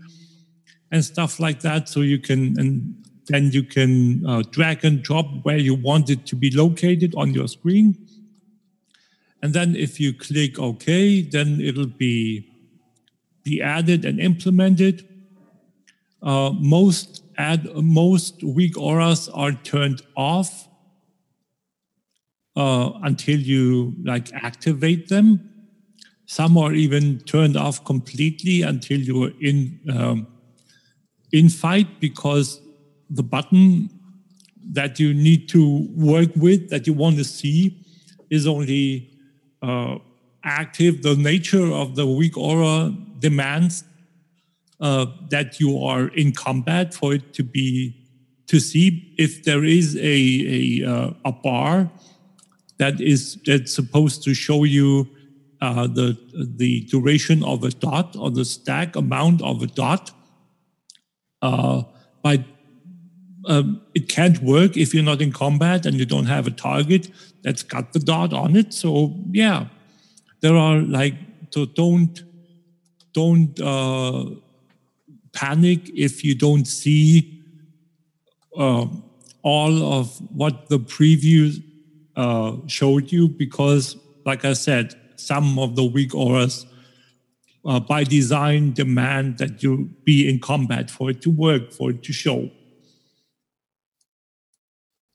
and stuff like that. So you can, and then you can uh, drag and drop where you want it to be located on your screen. And then if you click OK, then it'll be, be added and implemented. Uh, most add most weak auras are turned off uh, until you like activate them. Some are even turned off completely until you're in um, in fight because the button that you need to work with, that you want to see, is only uh, active. The nature of the weak aura demands uh, that you are in combat for it to be to see if there is a a, uh, a bar that is that's supposed to show you uh, the the duration of a dot or the stack amount of a dot. Uh, by um, it can't work if you're not in combat and you don't have a target that's got the dot on it. So yeah, there are like so don't don't uh, panic if you don't see uh, all of what the preview uh, showed you because, like I said, some of the weak auras uh, by design demand that you be in combat for it to work, for it to show.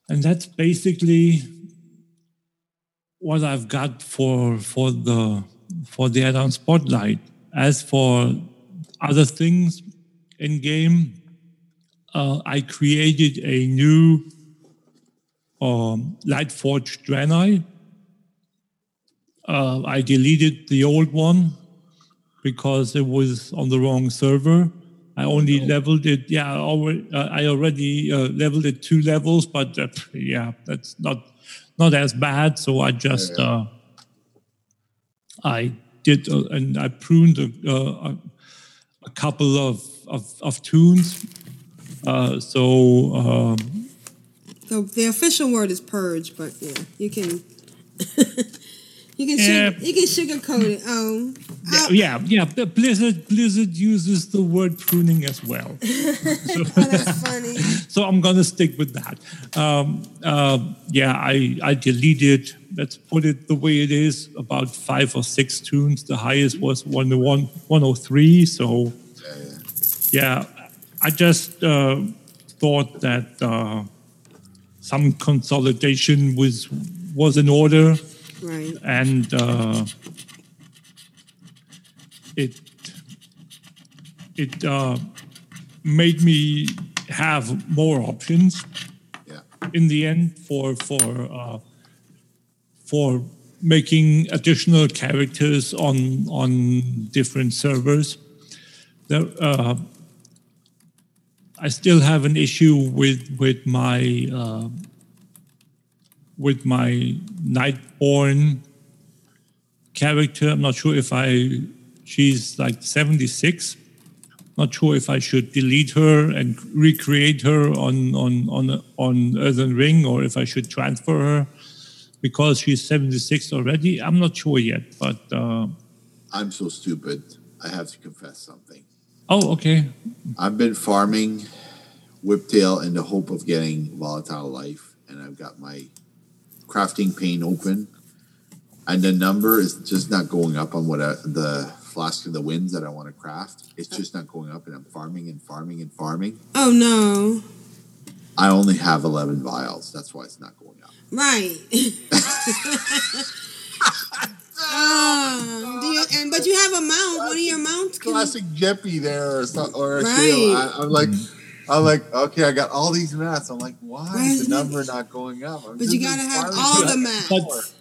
And that's basically what I've got for for the for the add-on spotlight. As for other things in game, uh, I created a new um, Lightforged Draenei. Uh, I deleted the old one because it was on the wrong server. I only leveled it. Yeah, I already, uh, I already uh, leveled it two levels, but uh, yeah, that's not not as bad. So I just uh, I did uh, and I pruned a, uh, a, a couple of of, of toons. Uh, so um, The, the official word is purge, but yeah, you can you can Yeah. sugar, you can sugarcoat it. Oh, yeah, yeah, yeah. but Blizzard Blizzard uses the word pruning as well. that's funny. so I'm gonna stick with that. Um, uh, yeah, I I deleted. Let's put it the way it is. About five or six toons. The highest was one one one oh three. So yeah, I just uh, thought that uh, some consolidation was was in order, Right. and uh, it it uh, made me have more options in the end for for uh, for making additional characters on on different servers. There, uh, I still have an issue with with my uh, with my Nightborne character. I'm not sure if I she's like 76. Not sure if I should delete her and recreate her on on on on Earthen Ring or if I should transfer her because she's 76 already. I'm not sure yet, but uh, I'm so stupid. I have to confess something. oh, okay. I've been farming Whiptail in the hope of getting Volatile Life, and I've got my crafting pane open, and the number is just not going up on what I, the Flask of the Winds that I want to craft. It's just not going up, and I'm farming and farming and farming. Oh no. I only have 11 vials. That's why it's not going up. Right. Ah, do you, and but you have a mount. One of your mounts. Can Classic Jeppy there, or, some, or a Right. I, I'm like, I'm like, okay, I got all these mats. I'm like, why Why is is the it- number not going up? I'm But you gotta have all the that. mats.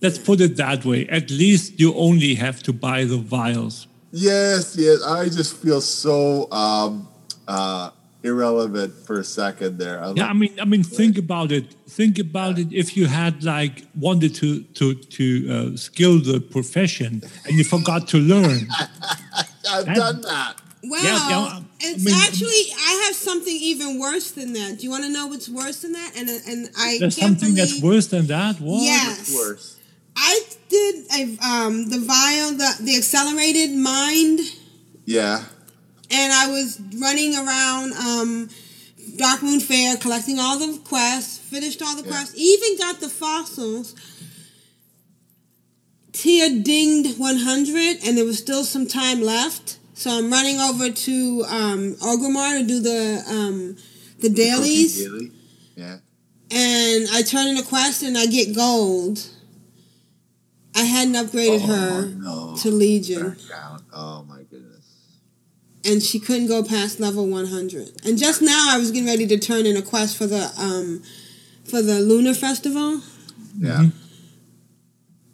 Let's put it that way. At least you only have to buy the vials. Yes, yes. I just feel so um, uh, irrelevant for a second there. I'm Yeah, I mean, I mean, think about it. Think about it. If you had like wanted to to to uh, skill the profession and you forgot to learn, I've that- done that. Well, Yeah, yeah, it's mean- actually I have something even worse than that. Do you want to know what's worse than that? And and I there's can't something believe, that's worse than that. What? Yes. Worse. I did a, um the vial the the accelerated mind, Yeah. and I was running around um Darkmoon Faire collecting all the quests, finished all the quests, even got the fossils. Tier dinged 100, and there was still some time left. So I'm running over to um, Orgrimmar to do the um, the dailies, Daily. Yeah. and I turn in a quest and I get gold. I hadn't upgraded Oh, her no. to Legion. Oh my goodness. and she couldn't go past level 100. And just now, I was getting ready to turn in a quest for the um, for the Lunar Festival, Yeah.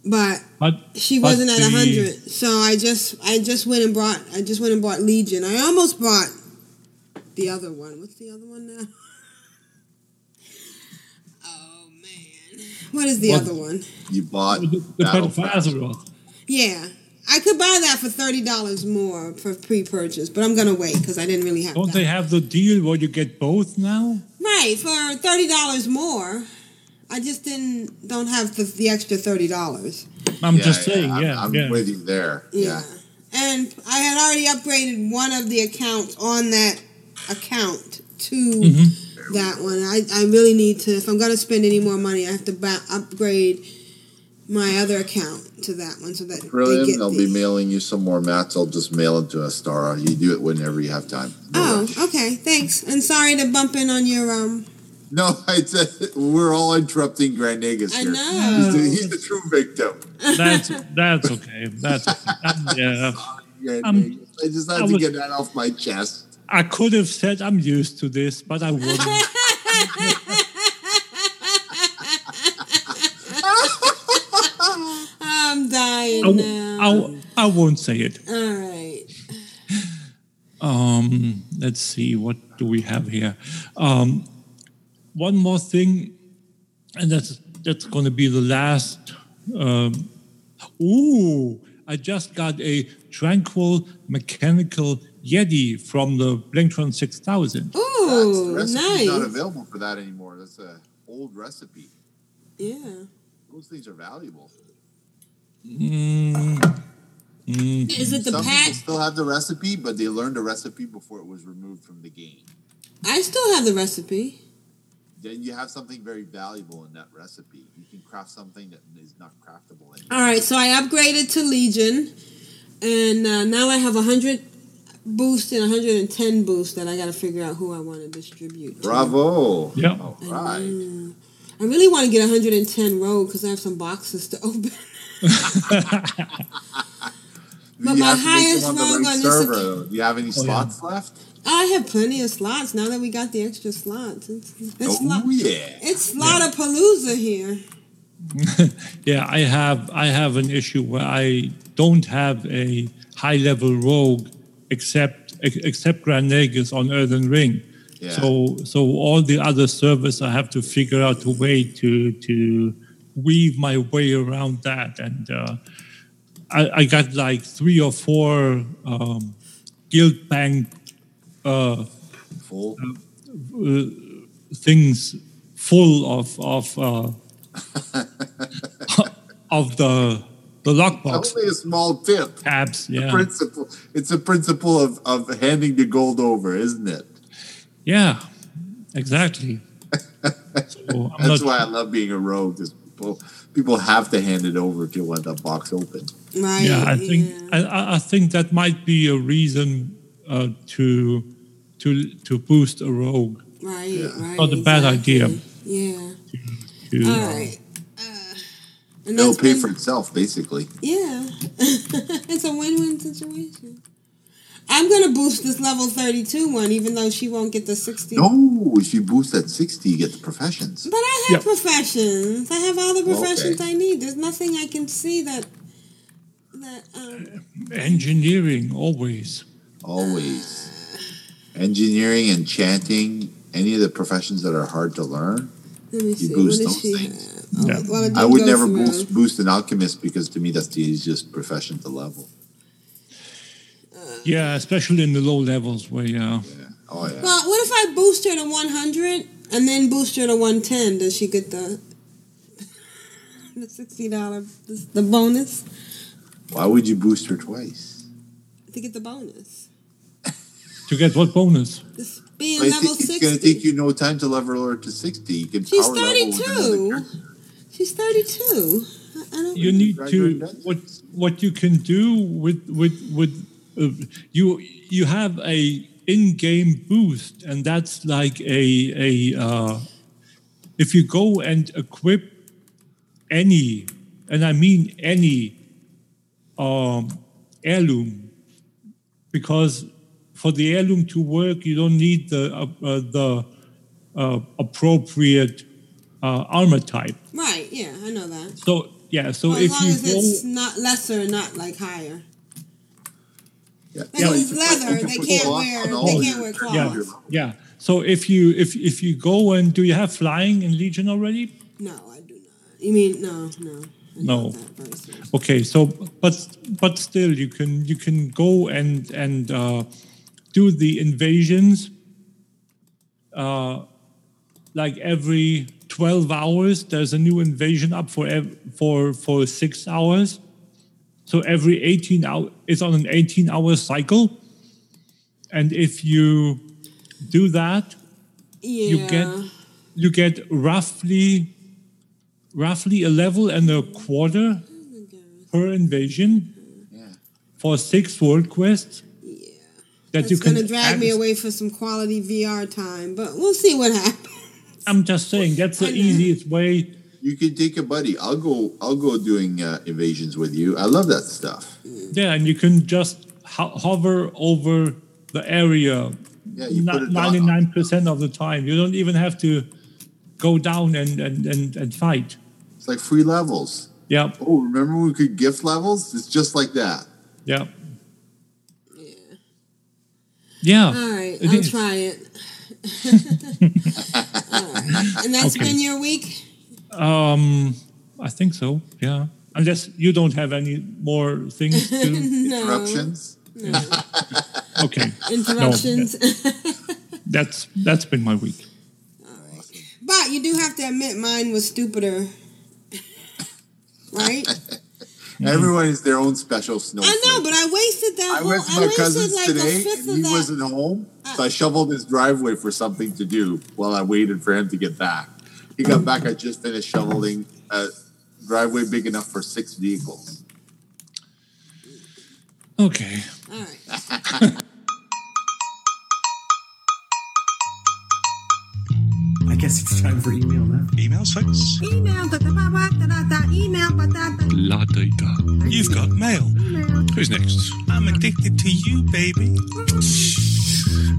But But she wasn't at the- 100. So I just I just went and brought I just went and bought Legion. I almost bought the other one. What's the other one now? Oh man, what is the What? other one? You bought The Battle Battle for Pass. Azeroth. Yeah. I could buy that for thirty dollars more for pre-purchase, but I'm gonna wait because I didn't really have Don't that. they have the deal where you get both now? Right for thirty dollars more. I just didn't don't have the, the extra thirty dollars. I'm Yeah, just saying, I'm- yeah, I'm, yeah. with you there. Yeah. And I had already upgraded one of the accounts on that account to Mm-hmm. that one. I, I really need to if I'm gonna spend any more money, I have to ba- upgrade my other account to that one so that they Brilliant. get I'll the, be mailing you some more mats. I'll just mail it to Astara. You do it whenever you have time. Oh, okay, thanks. And sorry to bump in on your um No, I said we're all interrupting Grand Nagus I here. know. He's the, he's the true victim. That's that's okay. That's okay. Um, yeah. Grand Um, I just had I to get that off my chest. I could have said I'm used to this, but I wouldn't. I'm dying I, now. I, I won't say it. All right. Um, let's see, what do we have here? Um, one more thing, and that's that's going to be the last. Um, ooh, I just got a tranquil mechanical Yeti from the Blingtron 6000. Ooh, recipe's not nice. available for that anymore. That's a old recipe. Yeah. Those things are valuable. Mm, mm. Is it the Some pack? people still have the recipe, but they learned the recipe before it was removed from the game. I still have the recipe. Then you have something very valuable in that recipe. You can craft something that is not craftable anymore. All right, so I upgraded to Legion, and uh, now I have 100 boost and 110 boost that I got to figure out who I want to distribute. to. Bravo! Yeah. All right. Mm. I really want to get 110 rogue because I have some boxes to open. But you my have to make highest them on the right on this server. Do you have any slots left? I have plenty of slots now that we got the extra slots. It's, it's, Oh slot, yeah. it's Slaughterpalooza here. yeah, I have I have an issue where I don't have a high level rogue except ex- except Grand Nagus on Earthen Ring. Yeah. So so all the other servers I have to figure out a way to to weave my way around that and uh, I, I got like three or four um, guild bank uh, Full. uh, things full of of uh, of the the lockbox Only a small tip. tabs. The Yeah, principle. It's a principle of, of handing the gold over, isn't it? yeah, exactly. So I'm That's not- why I love being a rogue. Because people people have to hand it over to when the box opens. Right. yeah, I think I, I- I think that might be a reason uh, to to to boost a rogue. Right, right. Not a bad exactly. idea. Yeah. To, All uh, right. Uh, and It'll pay been- for itself, basically. Yeah. it's a win-win situation. I'm gonna boost this level 32 one, even though she won't get the 60. No, if you boost at 60, you get the professions. But I have professions. I have all the professions I need. There's nothing I can see that that um engineering always. Always. Engineering and chanting, any of the professions that are hard to learn, you see. Boost does those she things. have? Well, I would never boost, boost an alchemist because to me that's the easiest profession to level. Yeah, especially in the low levels where you yeah. Oh yeah. Well, what if I boost her to 100 and then boost her to 110? Does she get the the $60 the bonus Why would you boost her twice? to get the bonus? To get what bonus? Being I level think it's going to take you no time to level her to 60. You can She's power level with another 32. She's 32. I, I don't you need Right, to right, right. what what you can do with with with uh, you you have a in-game boost and that's like a a uh, if you go and equip any and I mean any um, heirloom because for the heirloom to work, you don't need the uh, uh, the uh, appropriate uh, armor type. Right. Yeah, I know that. So yeah, so as if long you as go, it's not lesser, not like higher. Yeah, Like if it's leather, they can't wear they can't wear yeah, cloth. yeah. So if you if if you go and do you have flying in Legion already? No, I do not. You mean no, no. No. Okay, so but but still, you can you can go and and uh, do the invasions. Uh, like every twelve hours, there's a new invasion up for ev- for for six hours. So every eighteen hour, it's on an eighteen-hour cycle, and if you do that, Yeah. you get you get roughly roughly a level and a quarter per invasion for six world quests that It's you can gonna drag me away for some quality VR time, but we'll see what happens. I'm just saying that's the easiest way. You can take a buddy. I'll go. I'll go doing uh, invasions with you. I love that stuff. Yeah, and you can just ho- hover over the area Yeah, you put a dot ninety-nine percent of the time. You don't even have to go down and and and, and fight. It's like free levels. Yeah, Oh, remember when we could gift levels? It's just like that. yeah, yeah. All right, it I'll is. try it. All right. And that's Okay. been your week? Um, I think so. Yeah, unless you don't have any more things to. No. Interruptions. No. Okay. Interruptions. No, that's that's been my week. but you do have to admit mine was stupider. right? Mm-hmm. Everyone is their own special snowflake. I know, but I wasted that I whole went to my wasted cousin's like today, and he wasn't home, so I uh. shoveled his driveway for something to do while I waited for him to get back. He got back. I just finished shoveling a driveway big enough for six vehicles. Okay. All right. guess it's time for email now. Email folks? Email, da da ba ba da da da, email, ba da da. La data. You've got mail. Who's next? I'm addicted to you, baby.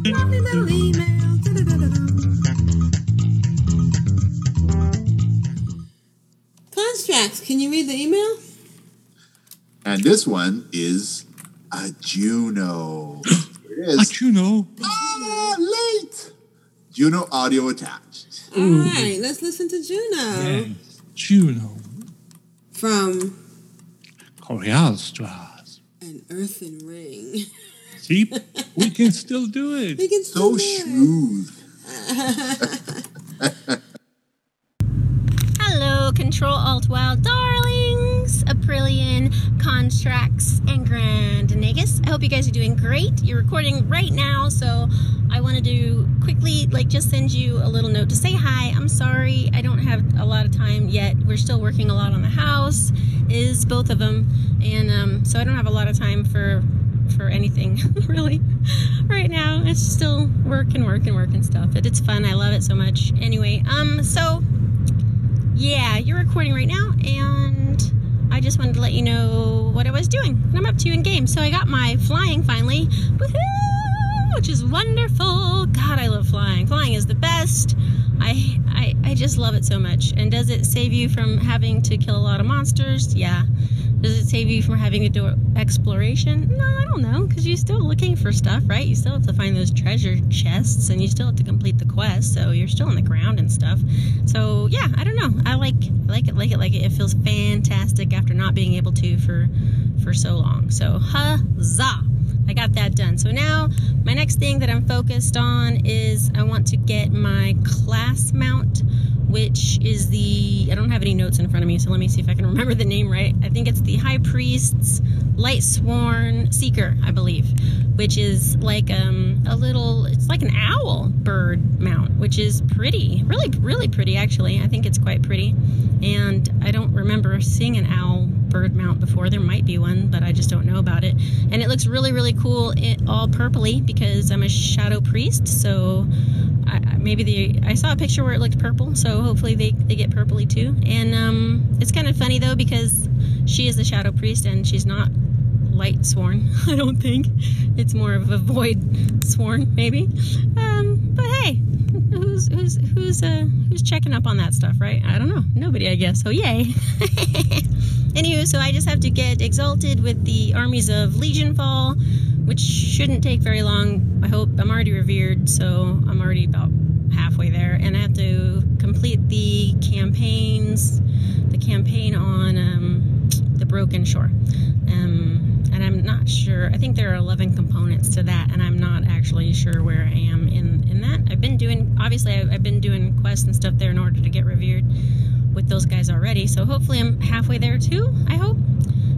Lovely little email. da da da da da. Constraxx, can you read the email? And this one is a Juno. Here it is. A Juno. Ah, late. Juno audio attached. Mm-hmm. All right, let's listen to Juno Yeah. Juno. from Korialstrasz. An Earthen Ring. See, we can still do it. We can So smooth. Hello, Control Alt Wild darlings, Aprillian, Constraxx, and Grand Nagus. I hope you guys are doing great. You're recording right now, so I wanted to quickly, like, just send you a little note to say hi. I'm sorry, I don't have a lot of time yet. We're still working a lot on the house, is both of them, and um, so I don't have a lot of time for for anything really right now. It's still work and work and work and stuff. But it's fun. I love it so much. Anyway, um, so yeah, you're recording right now, and I just wanted to let you know what I was doing, what I'm up to you in game. So I got my flying finally, woohoo, which is wonderful. God, I love flying. Flying is the best. I, I I just love it so much. And does it save you from having to kill a lot of monsters? Yeah. Does it save you from having to do exploration? No, I don't know, because you're still looking for stuff, right? You still have to find those treasure chests, and you still have to complete the quest, so you're still on the ground and stuff. So yeah, I don't know. I like like it, like it, like it. It feels fantastic after not being able to for for so long. So huzzah! I got that done. So now my next thing that I'm focused on is I want to get my class mount, which is the I don't have any notes in front of me, so let me see if I can remember the name right. I think it's the High Priest's Lightsworn Seeker, I believe, which is like um, a little it's like an owl bird mount, which is pretty, really, really pretty actually. I think it's quite pretty, and I don't remember seeing an owl bird mount before. There might be one, but I just don't know about it. And it looks really, really cool, it, all purpley because I'm a shadow priest. So I, maybe the I saw a picture where it looked purple, so hopefully they, they get purpley too. And um, it's kind of funny though because she is a shadow priest and she's not light sworn. I don't think it's more of a void sworn, maybe. Um, but hey, who's who's who's uh who's checking up on that stuff, right? I don't know. Nobody, I guess. So yay. Anywho, so I just have to get exalted with the armies of Legionfall, which shouldn't take very long. I hope I'm already revered, so I'm already about halfway there, and I have to complete the campaigns, the campaign on um, the Broken Shore. Um, and I'm not sure. I think there are 11 components to that, and I'm not actually sure where I am in in that. I've been doing, obviously, I've, I've been doing quests and stuff there in order to get revered with those guys already. So hopefully, I'm halfway there too. I hope.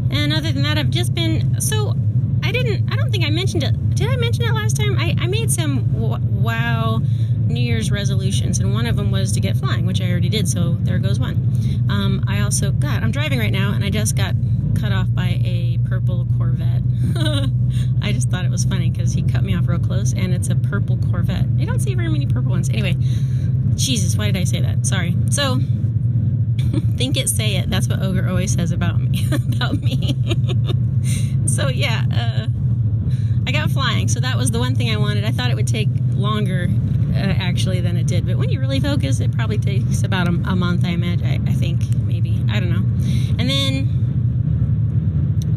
And other than that, I've just been so. I didn't. I don't think I mentioned it. Did I mention it last time? I, I made some wow New Year's resolutions, and one of them was to get flying, which I already did. So there goes one. Um, I also God, I'm driving right now, and I just got cut off by a purple Corvette. I just thought it was funny because he cut me off real close, and it's a purple Corvette. You don't see very many purple ones. Anyway, Jesus, why did I say that? Sorry. So think it, say it. That's what Ogre always says about me. about me. so yeah, uh, I got flying. So that was the one thing I wanted. I thought it would take longer, uh, actually, than it did. But when you really focus, it probably takes about a, a month. I imagine. I, I think maybe. I don't know. And then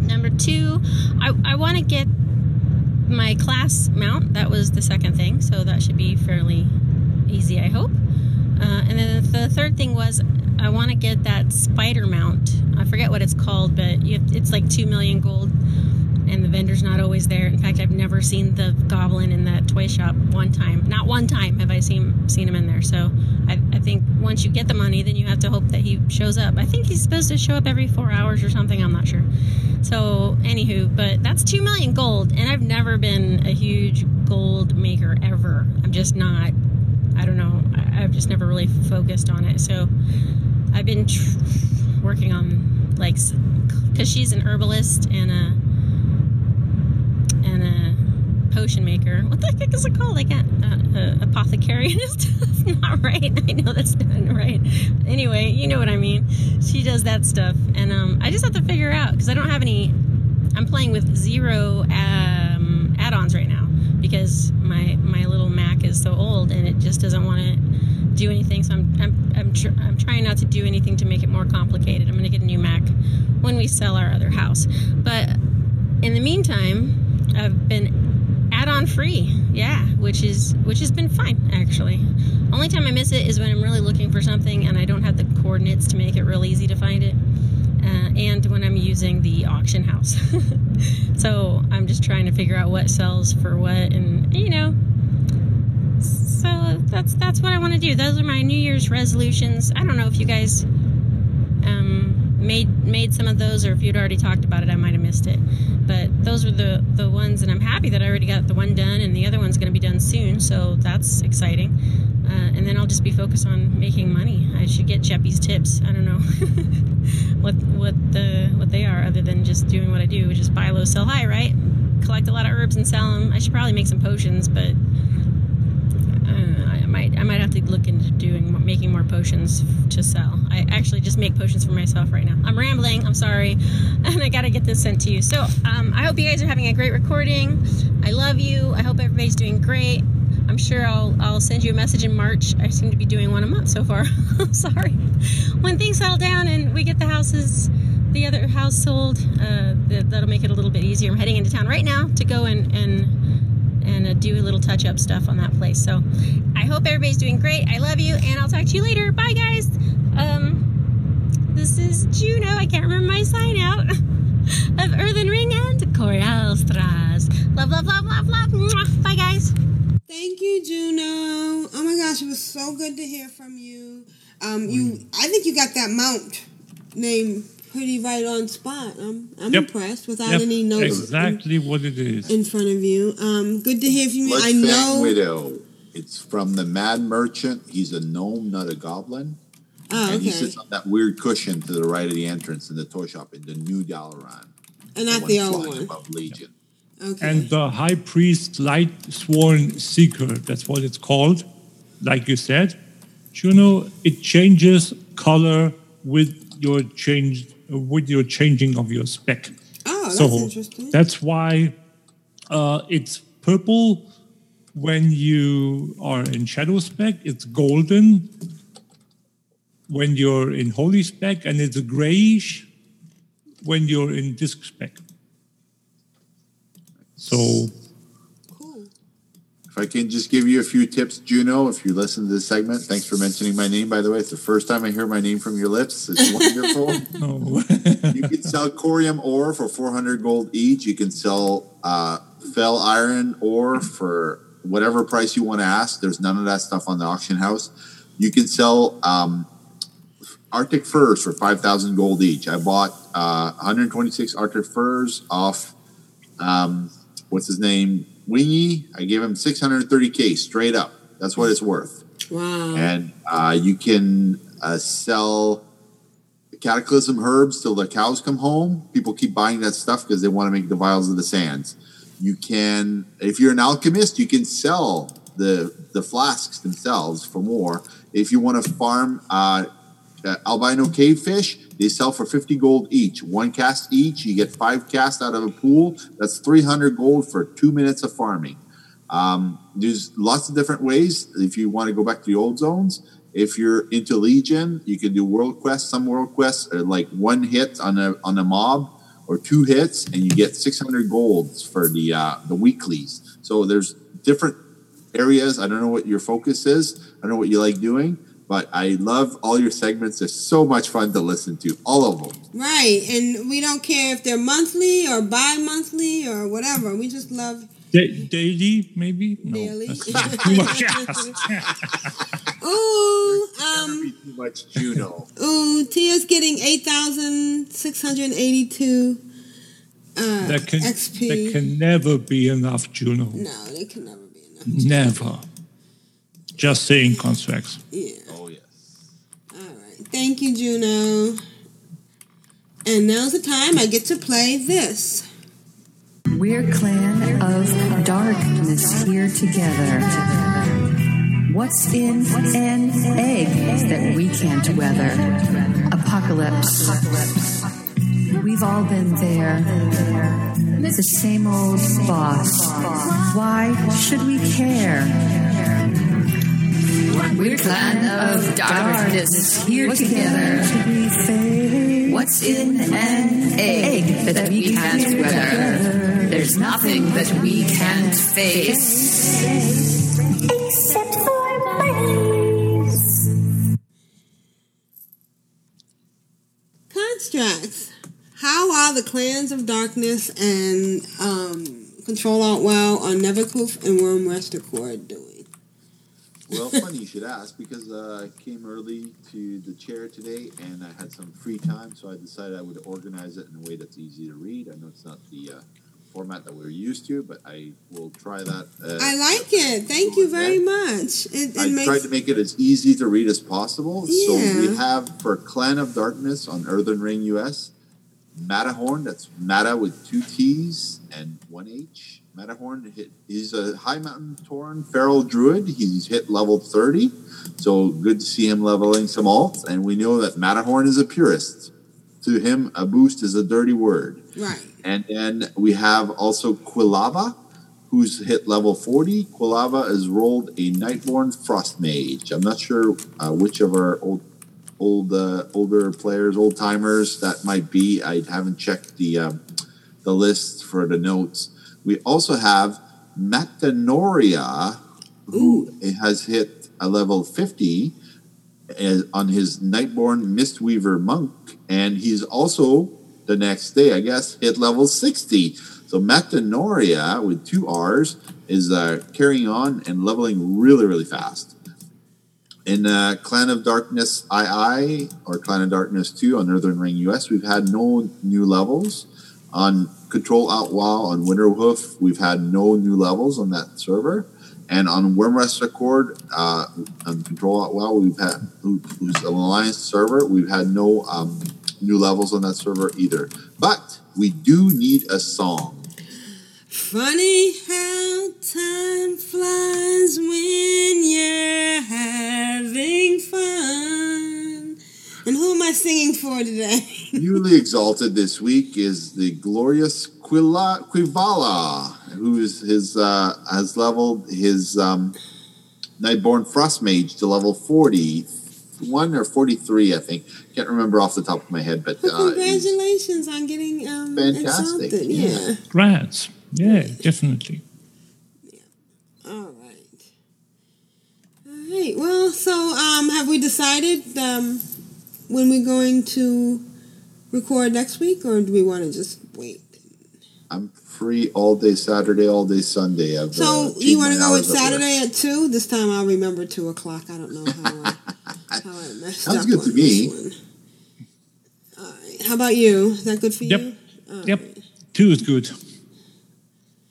number two, I, I want to get my class mount. That was the second thing. So that should be fairly easy. I hope. Uh, and then the third thing was I want to get that spider mount. I forget what it's called, but have, it's like two million gold, and the vendor's not always there. In fact, I've never seen the goblin in that toy shop one time. Not one time have I seen seen him in there. So I, I think once you get the money, then you have to hope that he shows up. I think he's supposed to show up every four hours or something. I'm not sure. So anywho, but that's two million gold, and I've never been a huge gold maker ever. I'm just not. I don't know. I've just never really focused on it. So I've been tr- working on like because she's an herbalist and a and a potion maker. What the heck is it called? Like a, a, a apothecary and. Not right. I know that's not right. Anyway, you know what I mean. She does that stuff, and um, I just have to figure out because I don't have any. I'm playing with zero um, add-ons right now because my my little Mac is so old and it just doesn't want to do anything. So I'm I'm I'm, tr- I'm trying not to do anything to make it more complicated. I'm going to get a new Mac when we sell our other house. But in the meantime, I've been add-on free. Yeah, which is which has been fine actually. Only time I miss it is when I'm really looking for something and I don't have the coordinates to make it real easy to find it. Uh, and when I'm using the auction house. so I'm just trying to figure out what sells for what, and you know. So that's that's what I want to do. Those are my New Year's resolutions. I don't know if you guys um, made made some of those, or if you'd already talked about it, I might have missed it. But those were the the ones, and I'm happy that I already got the one done, and the other one's going to be done soon. So that's exciting. Uh, and then I'll just be focused on making money. I should get Cheppy's tips. I don't know what what the what they are, other than just doing what I do, which is buy low, sell high, right? Collect a lot of herbs and sell them. I should probably make some potions, but I might have to look into doing making more potions to sell. I actually just make potions for myself right now. I'm rambling. I'm sorry, and I gotta get this sent to you. So um, I hope you guys are having a great recording. I love you. I hope everybody's doing great. I'm sure I'll I'll send you a message in March. I seem to be doing one a month so far. I'm sorry. When things settle down and we get the houses, the other house sold, uh, that'll make it a little bit easier. I'm heading into town right now to go and and and uh, do a little touch up stuff on that place. So I hope everybody's doing great. I love you, and I'll talk to you later. Bye, guys. Um, this is Juno. I can't remember my sign out of Earthen Ring and Korialstrasz. Love, love, love, love, love. Mwah. Bye, guys. Thank you, Juno. Oh my gosh, it was so good to hear from you. Um, you, I think you got that mount name pretty right on spot. I'm, I'm Yep. impressed without Yep, any notes Exactly what it is. in front of you. Um, good to hear from you. I know. Widow. It's from the Mad Merchant. He's a gnome, not a goblin. Oh, And he sits on that weird cushion to the right of the entrance in the toy shop in the new Dalaran. And not one the old one. above Legion. Okay. And the High Priest Light Sworn Seeker, that's what it's called. Like you said, Juno, it changes color with your change with your changing of your spec. Oh, that's so interesting. that's why uh, it's purple when you are in shadow spec. It's golden when you're in holy spec, and it's grayish when you're in disc spec. So If I can just give you a few tips, Juno, if you listen to this segment, thanks for mentioning my name, by the way. It's the first time I hear my name from your lips. It's wonderful. you can sell Khorium ore for 400 gold each. You can sell uh, fel iron ore for whatever price you want to ask. There's none of that stuff on the auction house. You can sell um, Arctic furs for 5,000 gold each. I bought uh, 126 Arctic furs off, um, what's his name? Wingy. I gave him 630K straight up. That's what it's worth. Wow. And uh, you can uh, sell cataclysm herbs till the cows come home. People keep buying that stuff because they want to make the vials of the sands. You can, if you're an alchemist, you can sell the the flasks themselves for more. If you want to farm uh, uh, albino cavefish, they sell for 50 gold each. One cast each, you get five casts out of a pool. That's 300 gold for two minutes of farming. Um, there's lots of different ways if you want to go back to the old zones. If you're into Legion, you can do world quests. Some world quests are like one hit on a on a mob or two hits, and you get 600 golds for the uh, the weeklies. So there's different areas. I don't know what your focus is. I don't know what you like doing, but I love all your segments. They're so much fun to listen to, all of them. Right. And we don't care if they're monthly or bi monthly or whatever. We just love Da- daily, maybe? No. Daily? that's too much asked. Ooh, um, Too much Juno. ooh, Tia's getting 8,682 uh, that, can, XP. that can never be enough, Juno. no, they can never be enough. Never. Just saying, Constraxx. Yeah. Oh, yes. All right. Thank you, Juno. And now's the time I get to play this. We're clan of darkness here together. What's in an egg that we can't weather? Apocalypse. We've all been there. It's the same old boss. Why should we care? We're clan of darkness here together. What's in an egg that we can't weather? There's nothing that we can't face. Except for bunnies. Constraxx. How are the clans of darkness and um, Control Alt WoW on Nevercoof and Wyrmrest Accord doing? Well, funny you should ask because uh, I came early to the chair today and I had some free time, so I decided I would organize it in a way that's easy to read. I know it's not the uh, format that we're used to, but I will try that. Uh, I like it. Thank you very much. It, it I makes tried to make it as easy to read as possible. So we have for Clan of Darkness on Earthen Ring US, Matterhorn, that's Matta with two T's and one H. Matterhorn, hit, he's a Highmountain Tauren Feral Druid. He's hit level 30. So good to see him leveling some alts. And we know that Matterhorn is a purist. To him, a boost is a dirty word. right. And then we have also Quilava, who's hit level 40. Quilava has rolled a Nightborne Frost Mage. I'm not sure uh, which of our old, old, uh, older players, old timers that might be. I haven't checked the um, the list for the notes. We also have Matanoria, who has hit a level 50 uh, on his Nightborne Mistweaver Monk, and he's also the next day, I guess, hit level 60. So Matanoria with two R's is uh, carrying on and leveling really, really fast. In uh, Clan of Darkness II or Clan of Darkness 2 on Earthen Ring US, we've had no new levels. On Control Alt WoW on Winterhoof, we've had no new levels on that server. And on Wyrmrest Accord, uh, on Control Alt WoW, we've had, who's an Alliance server, we've had no um, new levels on that server either. But we do need a song. Funny how time flies when you're having fun. And who am I singing for today? Newly exalted this week is the glorious Quila, Quivala, who is his uh, has leveled his um, Nightborne Frost Mage to level forty one or forty three, I think. Can't remember off the top of my head, but Well, uh, congratulations on getting um, Fantastic. exalted. Yeah. Grants. Yeah, definitely. All right. All right. Well, so um, have we decided um, when we're going to record next week, or do we want to just wait? I'm free all day Saturday, all day Sunday. I've, So uh, you want to go with at. Saturday at two? This time I'll remember two o'clock. I don't know how I, how I messed Sounds up good on to this me. one. How about you? Is that good for Yep. you? All Yep. Two is good.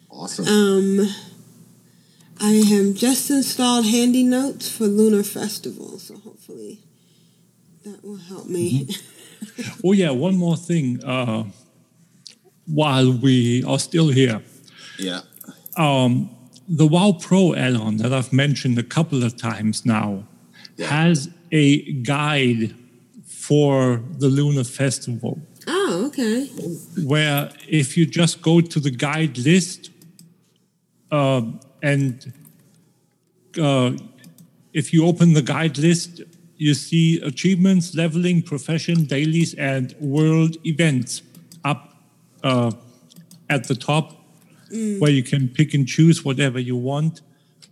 Awesome. Um, I have just installed HandyNotes for Lunar Festival, so hopefully that will help me. Oh yeah, one more thing. Uh, while we are still here, Yeah. um, the WoW Pro add-on that I've mentioned a couple of times now has a guide for the Lunar Festival. oh, okay. where if you just go to the guide list um, and uh, if you open the guide list, you see achievements, leveling, profession, dailies, and world events up uh, at the top, Mm. where you can pick and choose whatever you want.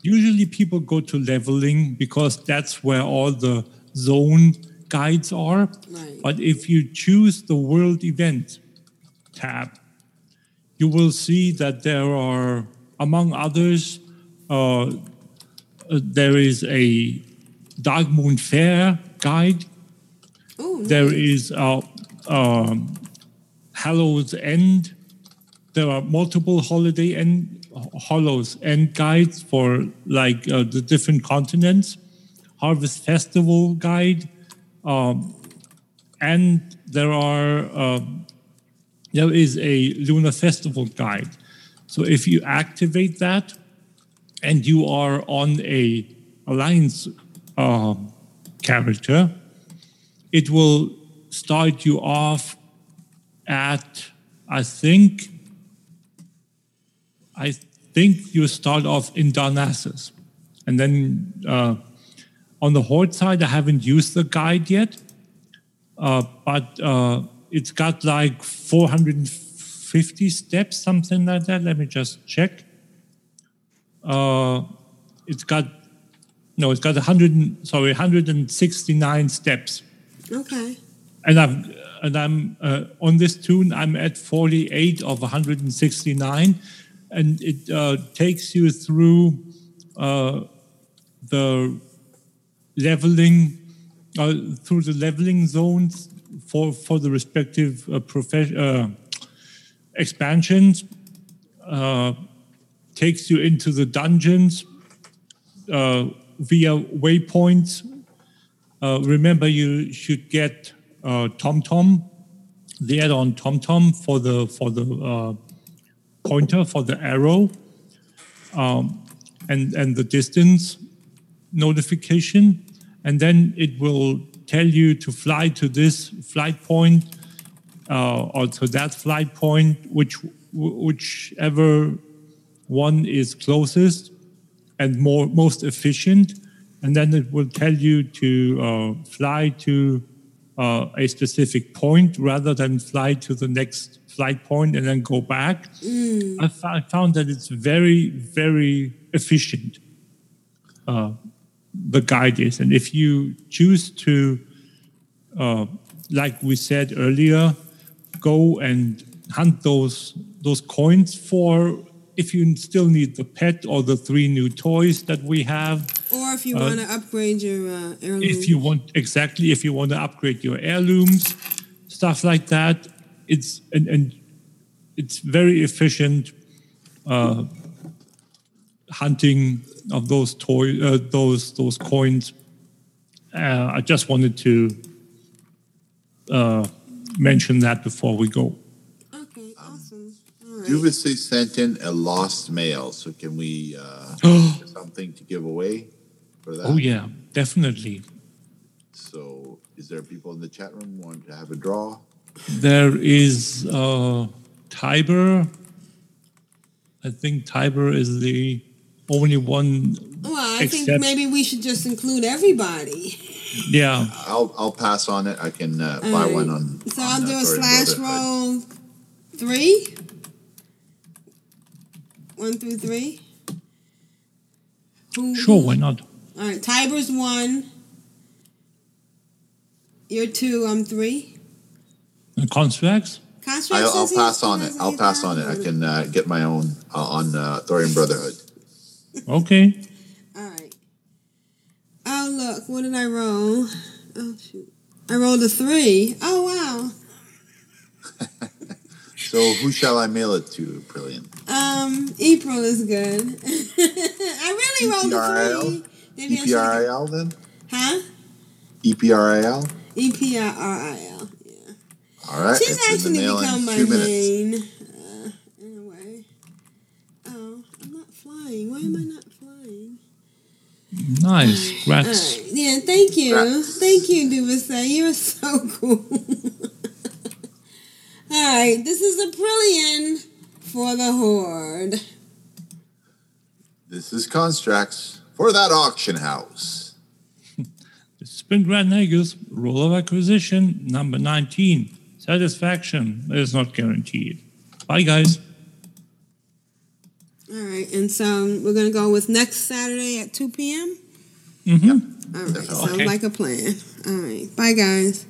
Usually, people go to leveling because that's where all the zone guides are. Right. But if you choose the world event tab, you will see that there are, among others, uh, uh, there is a Darkmoon Faire guide. Oh, There is a um, Hallow's End. There are multiple holiday end Hollows End guides for like uh, the different continents. Harvest Festival guide, um, and there are um, there is a Lunar Festival guide. So if you activate that, and you are on a alliance um, character, it will start you off at I think I think you start off in Darnassus, and then uh, on the Horde side, I haven't used the guide yet, uh, but uh, it's got like 450 steps, something like that. Let me just check. Uh, it's got no, it's got 100. Sorry, 169 steps Okay. and I'm and I'm uh, on this toon. I'm at 48 of 169, and it uh, takes you through uh, the leveling uh, through the leveling zones for for the respective uh, uh, expansions. Uh, takes you into the dungeons uh, via waypoints uh, remember, you should get uh, TomTom, the add-on TomTom for the for the uh, pointer for the arrow, um, and and the distance notification, and then it will tell you to fly to this flight point uh, or to that flight point, which whichever one is closest and more most efficient and then it will tell you to uh, fly to uh, a specific point rather than fly to the next flight point and then go back. I, f- I found that it's very, very efficient. Uh, the guide is, and if you choose to, uh, like we said earlier, go and hunt those those coins for. If you still need the pet or the three new toys that we have, Or if you Uh, want to upgrade your uh, heirloom. if you want exactly if you want to upgrade your heirlooms stuff like that it's and, and it's very efficient uh, hunting of those toy uh, those those coins uh, i just wanted to uh, mention that before we go awesome. Juvisi sent in a lost mail, so can we uh, something to give away for that? oh yeah definitely So Is there people in the chat room who want to have a draw? There is uh, Tiber. I think Tiber is the only one. Well, I think maybe we should just include everybody. Yeah. I'll I'll pass on it. I can uh, buy Alright. one on. So on, I'll uh, do a slash roll three. One through three. Who, Sure, why not? All right, Tiber's one. You're two. I'm three. And Constraxx? Constraxx I'll, I'll pass on it. I'll pass on it. I can uh, get my own uh, on uh, Thorium Brotherhood. Okay. All right. Oh look, what did I roll? Oh shoot, I rolled a three. Oh wow. So who shall I mail it to, Aprillian? Um, April is good. I really rolled a EPRIL? three. Maybe I EPRIL then? Huh? E EPRIL? E P R I L. All right. She's it's in actually the mail become in my two minutes. main. Uh, in a way. Oh, I'm not flying. Why am I not flying? Nice. All Congrats. right. Yeah, thank you. Thank you, Duvasay. You're so cool. All right, this is a Aprillian for the Horde. This is Constraxx for that auction house. Spin Grand Nagus, roll of acquisition, number 19. Satisfaction is not guaranteed. Bye, guys. All right, and so we're going to go with next Saturday at 2 p.m. Mm-hmm. All right, sounds Okay. like a plan. All right, bye, guys.